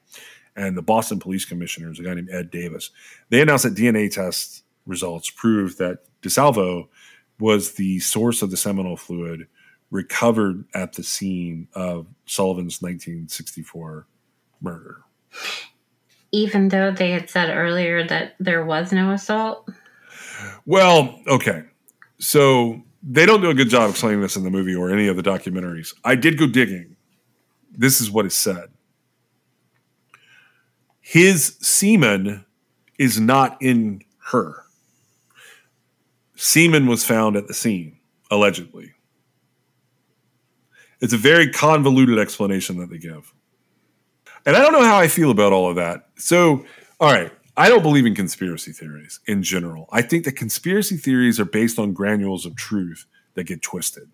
and the Boston Police Commissioners, a guy named Ed Davis, they announced that DNA test results proved that DeSalvo was the source of the seminal fluid recovered at the scene of Sullivan's 1964 murder. Even though they had said earlier that there was no assault? Well, okay. So they don't do a good job explaining this in the movie or any of the documentaries. I did go digging. This is what is said. His semen is not in her. Semen was found at the scene, allegedly. It's a very convoluted explanation that they give. And I don't know how I feel about all of that. So, all right, I don't believe in conspiracy theories in general. I think that conspiracy theories are based on granules of truth that get twisted.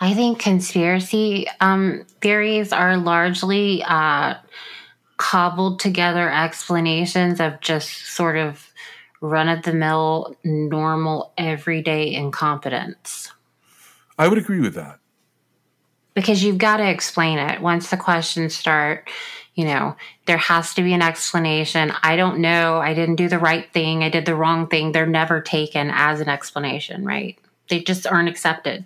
I think conspiracy um, theories are largely uh, cobbled together explanations of just sort of run of the mill, normal, everyday incompetence. I would agree with that because you've got to explain it. Once the questions start you know there has to be an explanation. I don't know. I didn't do the right thing. I did the wrong thing. They're never taken as an explanation right? They just aren't accepted.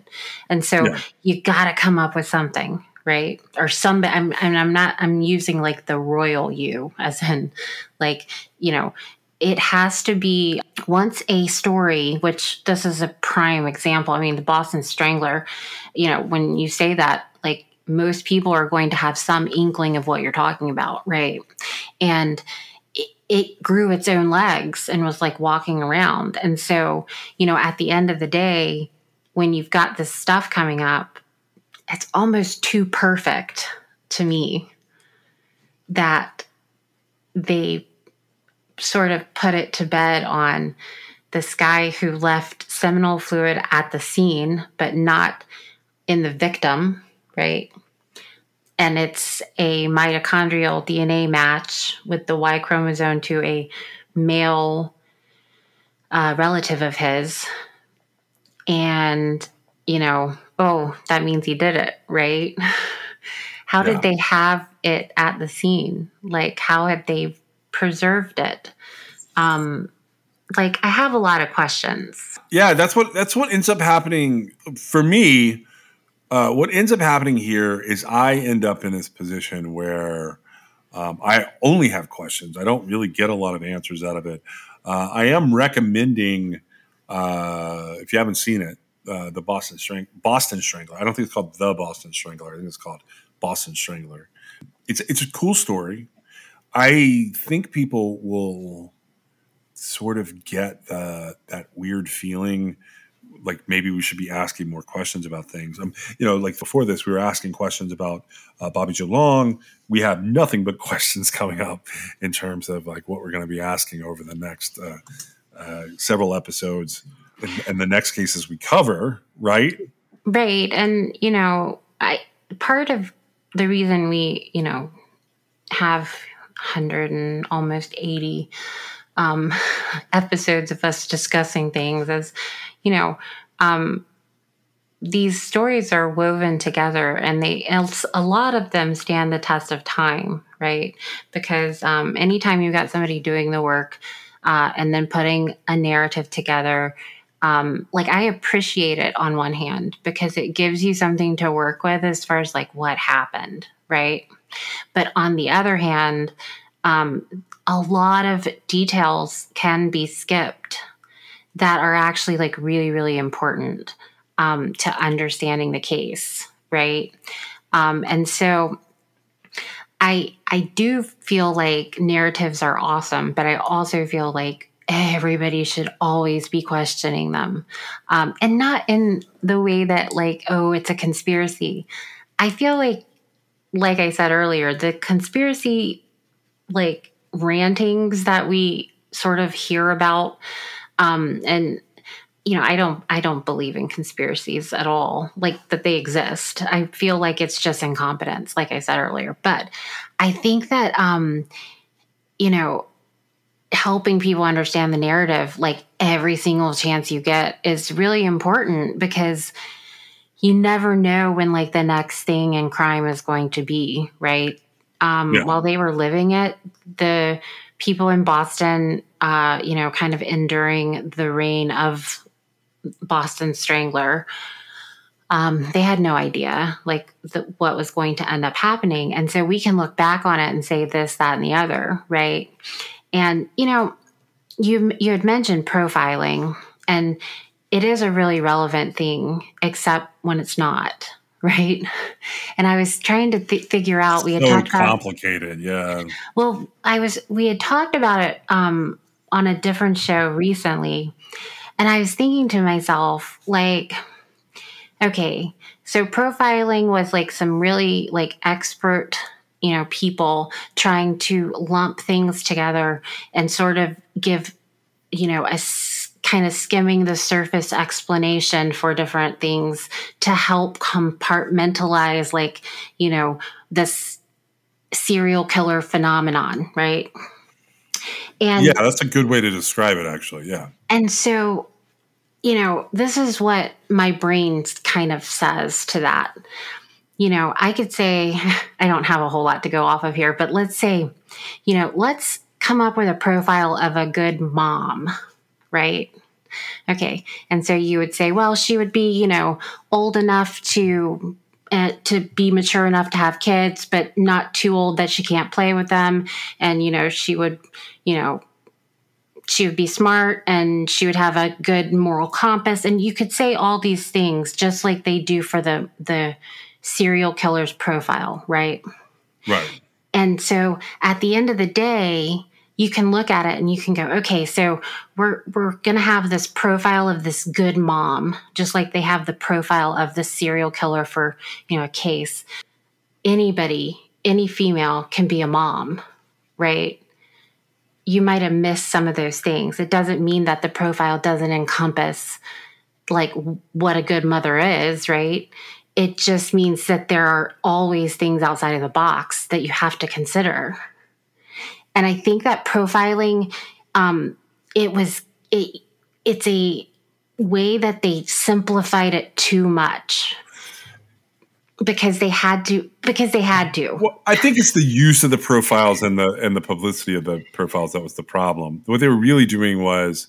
And so yeah. you got to come up with something right? Or some I'm, I'm not i'm using like the royal you as in like you know it has to be once a story, which this is a prime example. I mean, the Boston Strangler, you know, when you say that, like most people are going to have some inkling of what you're talking about, right? And it, it grew its own legs and was like walking around. And so, you know, at the end of the day, when you've got this stuff coming up, it's almost too perfect to me that they sort of put it to bed on this guy who left seminal fluid at the scene, but not in the victim, right? And it's a mitochondrial DNA match with the Y chromosome to a male uh, relative of his. And you know, oh, that means he did it, right? how Yeah. did they have it at the scene? Like, how had they preserved it? Um, like, I have a lot of questions. Yeah, that's what that's what ends up happening for me. Uh, what ends up happening here is I end up in this position where um, I only have questions. I don't really get a lot of answers out of it. Uh, I am recommending, uh, if you haven't seen it, uh, the Boston Strang- Boston Strangler. I don't think it's called the Boston Strangler. I think it's called Boston Strangler. It's it's a cool story. I think people will sort of get the, that weird feeling like maybe we should be asking more questions about things. Um, you know, like before this, we were asking questions about uh, Bobby Joe Long. We have nothing but questions coming up in terms of like what we're going to be asking over the next uh, uh, several episodes and, and the next cases we cover. Right? Right. And, you know, I part of the reason we, you know, have 100 and almost 80 um, episodes of us discussing things as you know, um, these stories are woven together and they a lot of them stand the test of time right because um, anytime you've got somebody doing the work uh, and then putting a narrative together um, like I appreciate it on one hand because it gives you something to work with as far as like what happened, right? But on the other hand, um, a lot of details can be skipped that are actually like really, really important um, to understanding the case, right? Um, and so I I do feel like narratives are awesome, but I also feel like everybody should always be questioning them um, and not in the way that like oh it's a conspiracy i feel like like i said earlier the conspiracy like rantings that we sort of hear about um, and you know i don't i don't believe in conspiracies at all like that they exist. I feel like it's just incompetence like i said earlier. But i think that um you know helping people understand the narrative like every single chance you get is really important because you never know when like the next thing in crime is going to be right? Um Yeah. while they were living it the people in boston uh you know kind of enduring the reign of boston strangler um, they had no idea like the, what was going to end up happening. And so we can look back on it and say this that and the other right? And you know, you you had mentioned profiling, and it is a really relevant thing, except when it's not, right? And I was trying to th- figure out. We had So talked about. complicated. Yeah. Well, I was. We had talked about it um, on a different show recently, and I was thinking to myself, like, okay, so profiling was like some really like expert you know people trying to lump things together and sort of give you know a kind of skimming the surface explanation for different things to help compartmentalize like you know this serial killer phenomenon right and Yeah, that's a good way to describe it, actually. Yeah. and so, you know, this is what my brain kind of says to that. You know, I could say, I don't have a whole lot to go off of here, but let's say, you know, let's come up with a profile of a good mom, right? Okay. And so you would say, well, she would be, you know, old enough to. Uh, to be mature enough to have kids, but not too old that she can't play with them. And, you know, she would, you know, she would be smart and she would have a good moral compass and you could say all these things just like they do for the the serial killer's profile right Right. and so at the end of the day you can look at it and you can go okay so we're we're to have this profile of this good mom just like they have the profile of the serial killer for you know a case anybody any female can be a mom right you might have missed some of those things. It doesn't mean that the profile doesn't encompass like what a good mother is, right? It just means that there are always things outside of the box that you have to consider. And I think that profiling, um, it was it, it's a way that they simplified it too much. Because they had to because they had to. Well i think it's the use of the profiles and the and the publicity of the profiles that was the problem. What they were really doing was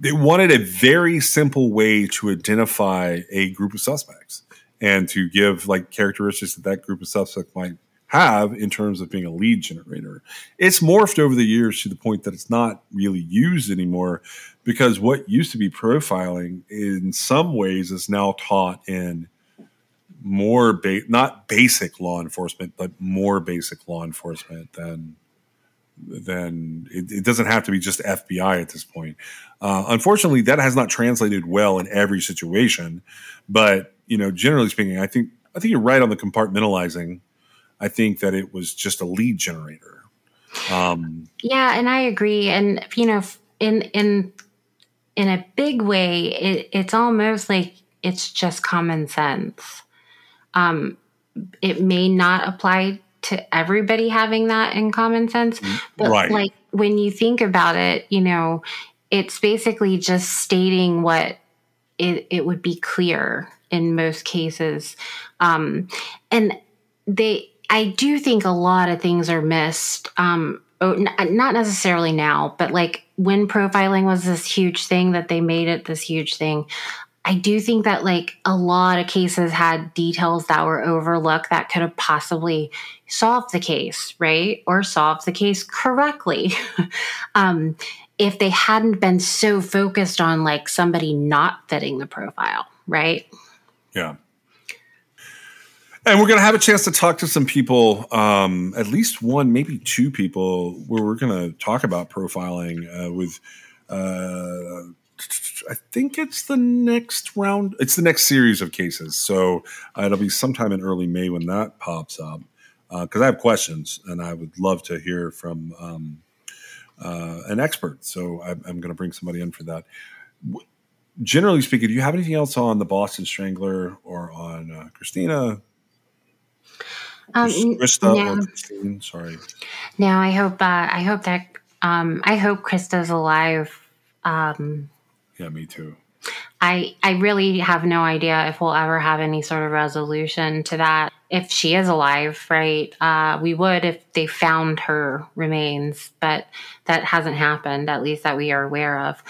they wanted a very simple way to identify a group of suspects and to give like characteristics that that group of suspects might have in terms of being a lead generator. It's morphed over the years to the point that it's not really used anymore because what used to be profiling in some ways is now taught in more ba- not basic law enforcement but more basic law enforcement than than it, it doesn't have to be just FBI at this point. Uh, unfortunately, that has not translated well in every situation. But you know, generally speaking, I think I think you're right on the compartmentalizing I think that it was just a lead generator. Um, yeah, and I agree. And you know, in in in a big way, it, it's almost like it's just common sense. Um, it may not apply to everybody having that in common sense, mm, but right. like when you think about it, you know, it's basically just stating what it, it would be clear in most cases. Um, and they I do think a lot of things are missed. Um, oh, not necessarily now, but like when profiling was this huge thing that they made it this huge thing. I do think that like a lot of cases had details that were overlooked that could have possibly solved the case, right? Or solved the case correctly. um, if they hadn't been so focused on like somebody not fitting the profile, right? Yeah. And we're going to have a chance to talk to some people, um, at least one, maybe two people, where we're going to talk about profiling uh, with. Uh, I think it's the next round. It's the next series of cases. So uh, it'll be sometime in early May when that pops up. Because uh, I have questions and I would love to hear from um, uh, an expert. So I'm, I'm going to bring somebody in for that generally speaking, do you have anything else on the Boston Strangler or on uh, Christina? Um, Krista now, Christine, sorry. Now I hope uh, I hope that um, I hope Krista's alive. Um, yeah, me too. I I really have no idea if we'll ever have any sort of resolution to that. If she is alive, right? Uh, we would if they found her remains, but that hasn't happened. At least that we are aware of.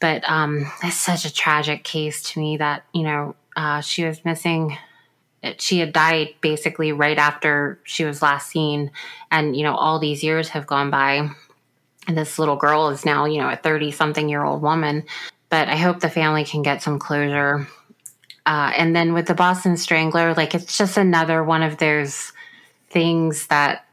But um, it's such a tragic case to me that you know uh, she was missing she had died basically right after she was last seen. And you know all these years have gone by. And this little girl is now you know a 30 something year old woman. But i hope the family can get some closure. Uh, and then with the boston strangler like it's just another one of those things that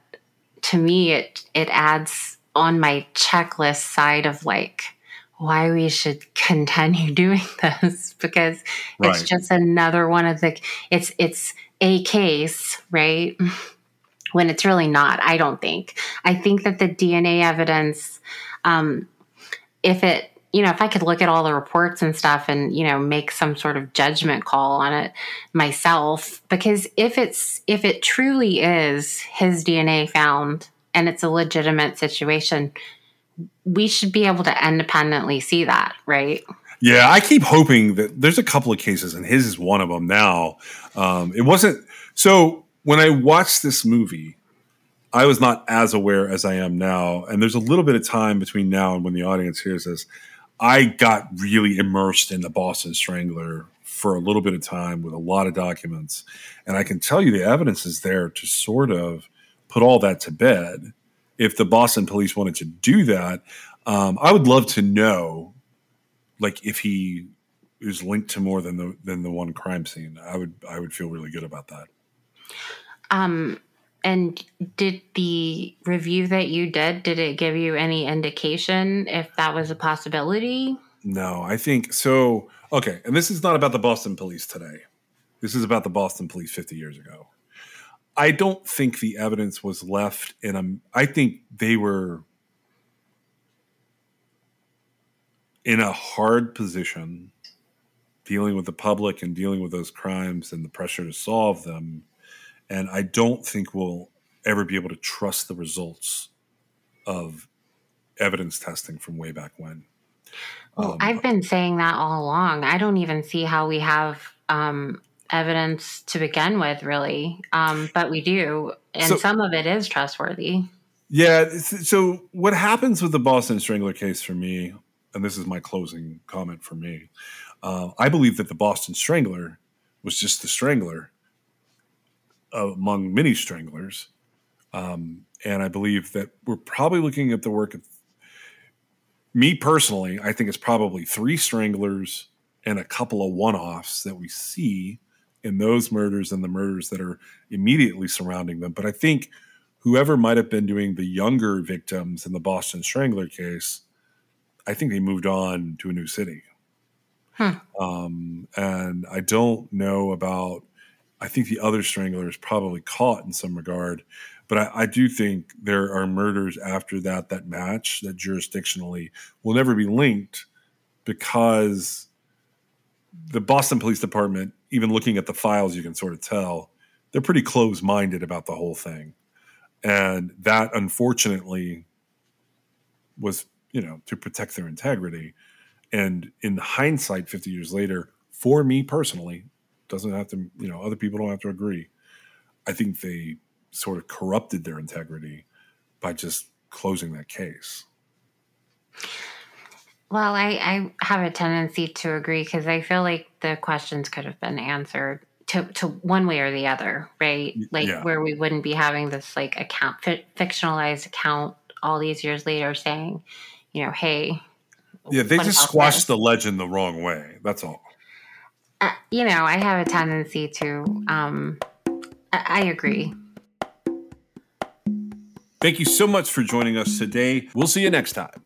to me it it adds on my checklist side of like why we should continue doing this because right. it's just another one of the it's it's a case right when it's really not i don't think i think that the dna evidence um if it you know if i could look at all the reports and stuff and you know make some sort of judgment call on it myself because if it's if it truly is his dna found and it's a legitimate situation we should be able to independently see that, right? Yeah, I keep hoping that there's a couple of cases, and his is one of them now. Um, it wasn't so when I watched this movie, I was not as aware as I am now. And there's a little bit of time between now and when the audience hears this. I got really immersed in the Boston Strangler for a little bit of time with a lot of documents. And I can tell you the evidence is there to sort of put all that to bed if the Boston police wanted to do that, um, I would love to know, like, if he is linked to more than the than the one crime scene. I would I would feel really good about that. Um, and did the review that you did did it give you any indication if that was a possibility? No, I think so. Okay, and this is not about the Boston police today. This is about the Boston police 50 years ago. I don't think the evidence was left in a. I think they were in a hard position dealing with the public and dealing with those crimes and the pressure to solve them. And I don't think we'll ever be able to trust the results of evidence testing from way back when. Well, um, I've been saying that all along. I don't even see how we have um, evidence to begin with, really, um, but we do, and so, some of it is trustworthy. Yeah. So what happens with the Boston Strangler case for me, and this is my closing comment for me, uh, I believe that the Boston Strangler was just the strangler among many stranglers. Um, and I believe that we're probably looking at the work of me personally. I think it's probably three stranglers and a couple of one offs that we see in those murders and the murders that are immediately surrounding them. But I think whoever might have been doing the younger victims in the Boston Strangler case, I think they moved on to a new city. Huh. Um, and I don't know about, I think the other strangler is probably caught in some regard, but I, I, do think there are murders after that that match that jurisdictionally will never be linked because the Boston Police Department, even looking at the files, you can sort of tell they're pretty close minded about the whole thing. And that unfortunately was, you know, to protect their integrity. And in hindsight, 50 years later, for me personally, doesn't have to, you know, other people don't have to agree. I think they sort of corrupted their integrity by just closing that case. Well, I, I have a tendency to agree because I feel like the questions could have been answered to, to one way or the other, right? Like yeah. where we wouldn't be having this like account fictionalized account all these years later saying, you know, hey, yeah, they just squashed this? the legend the wrong way. That's all. Uh, you know, I have a tendency to. Um, I, I agree. Thank you so much for joining us today. We'll see you next time.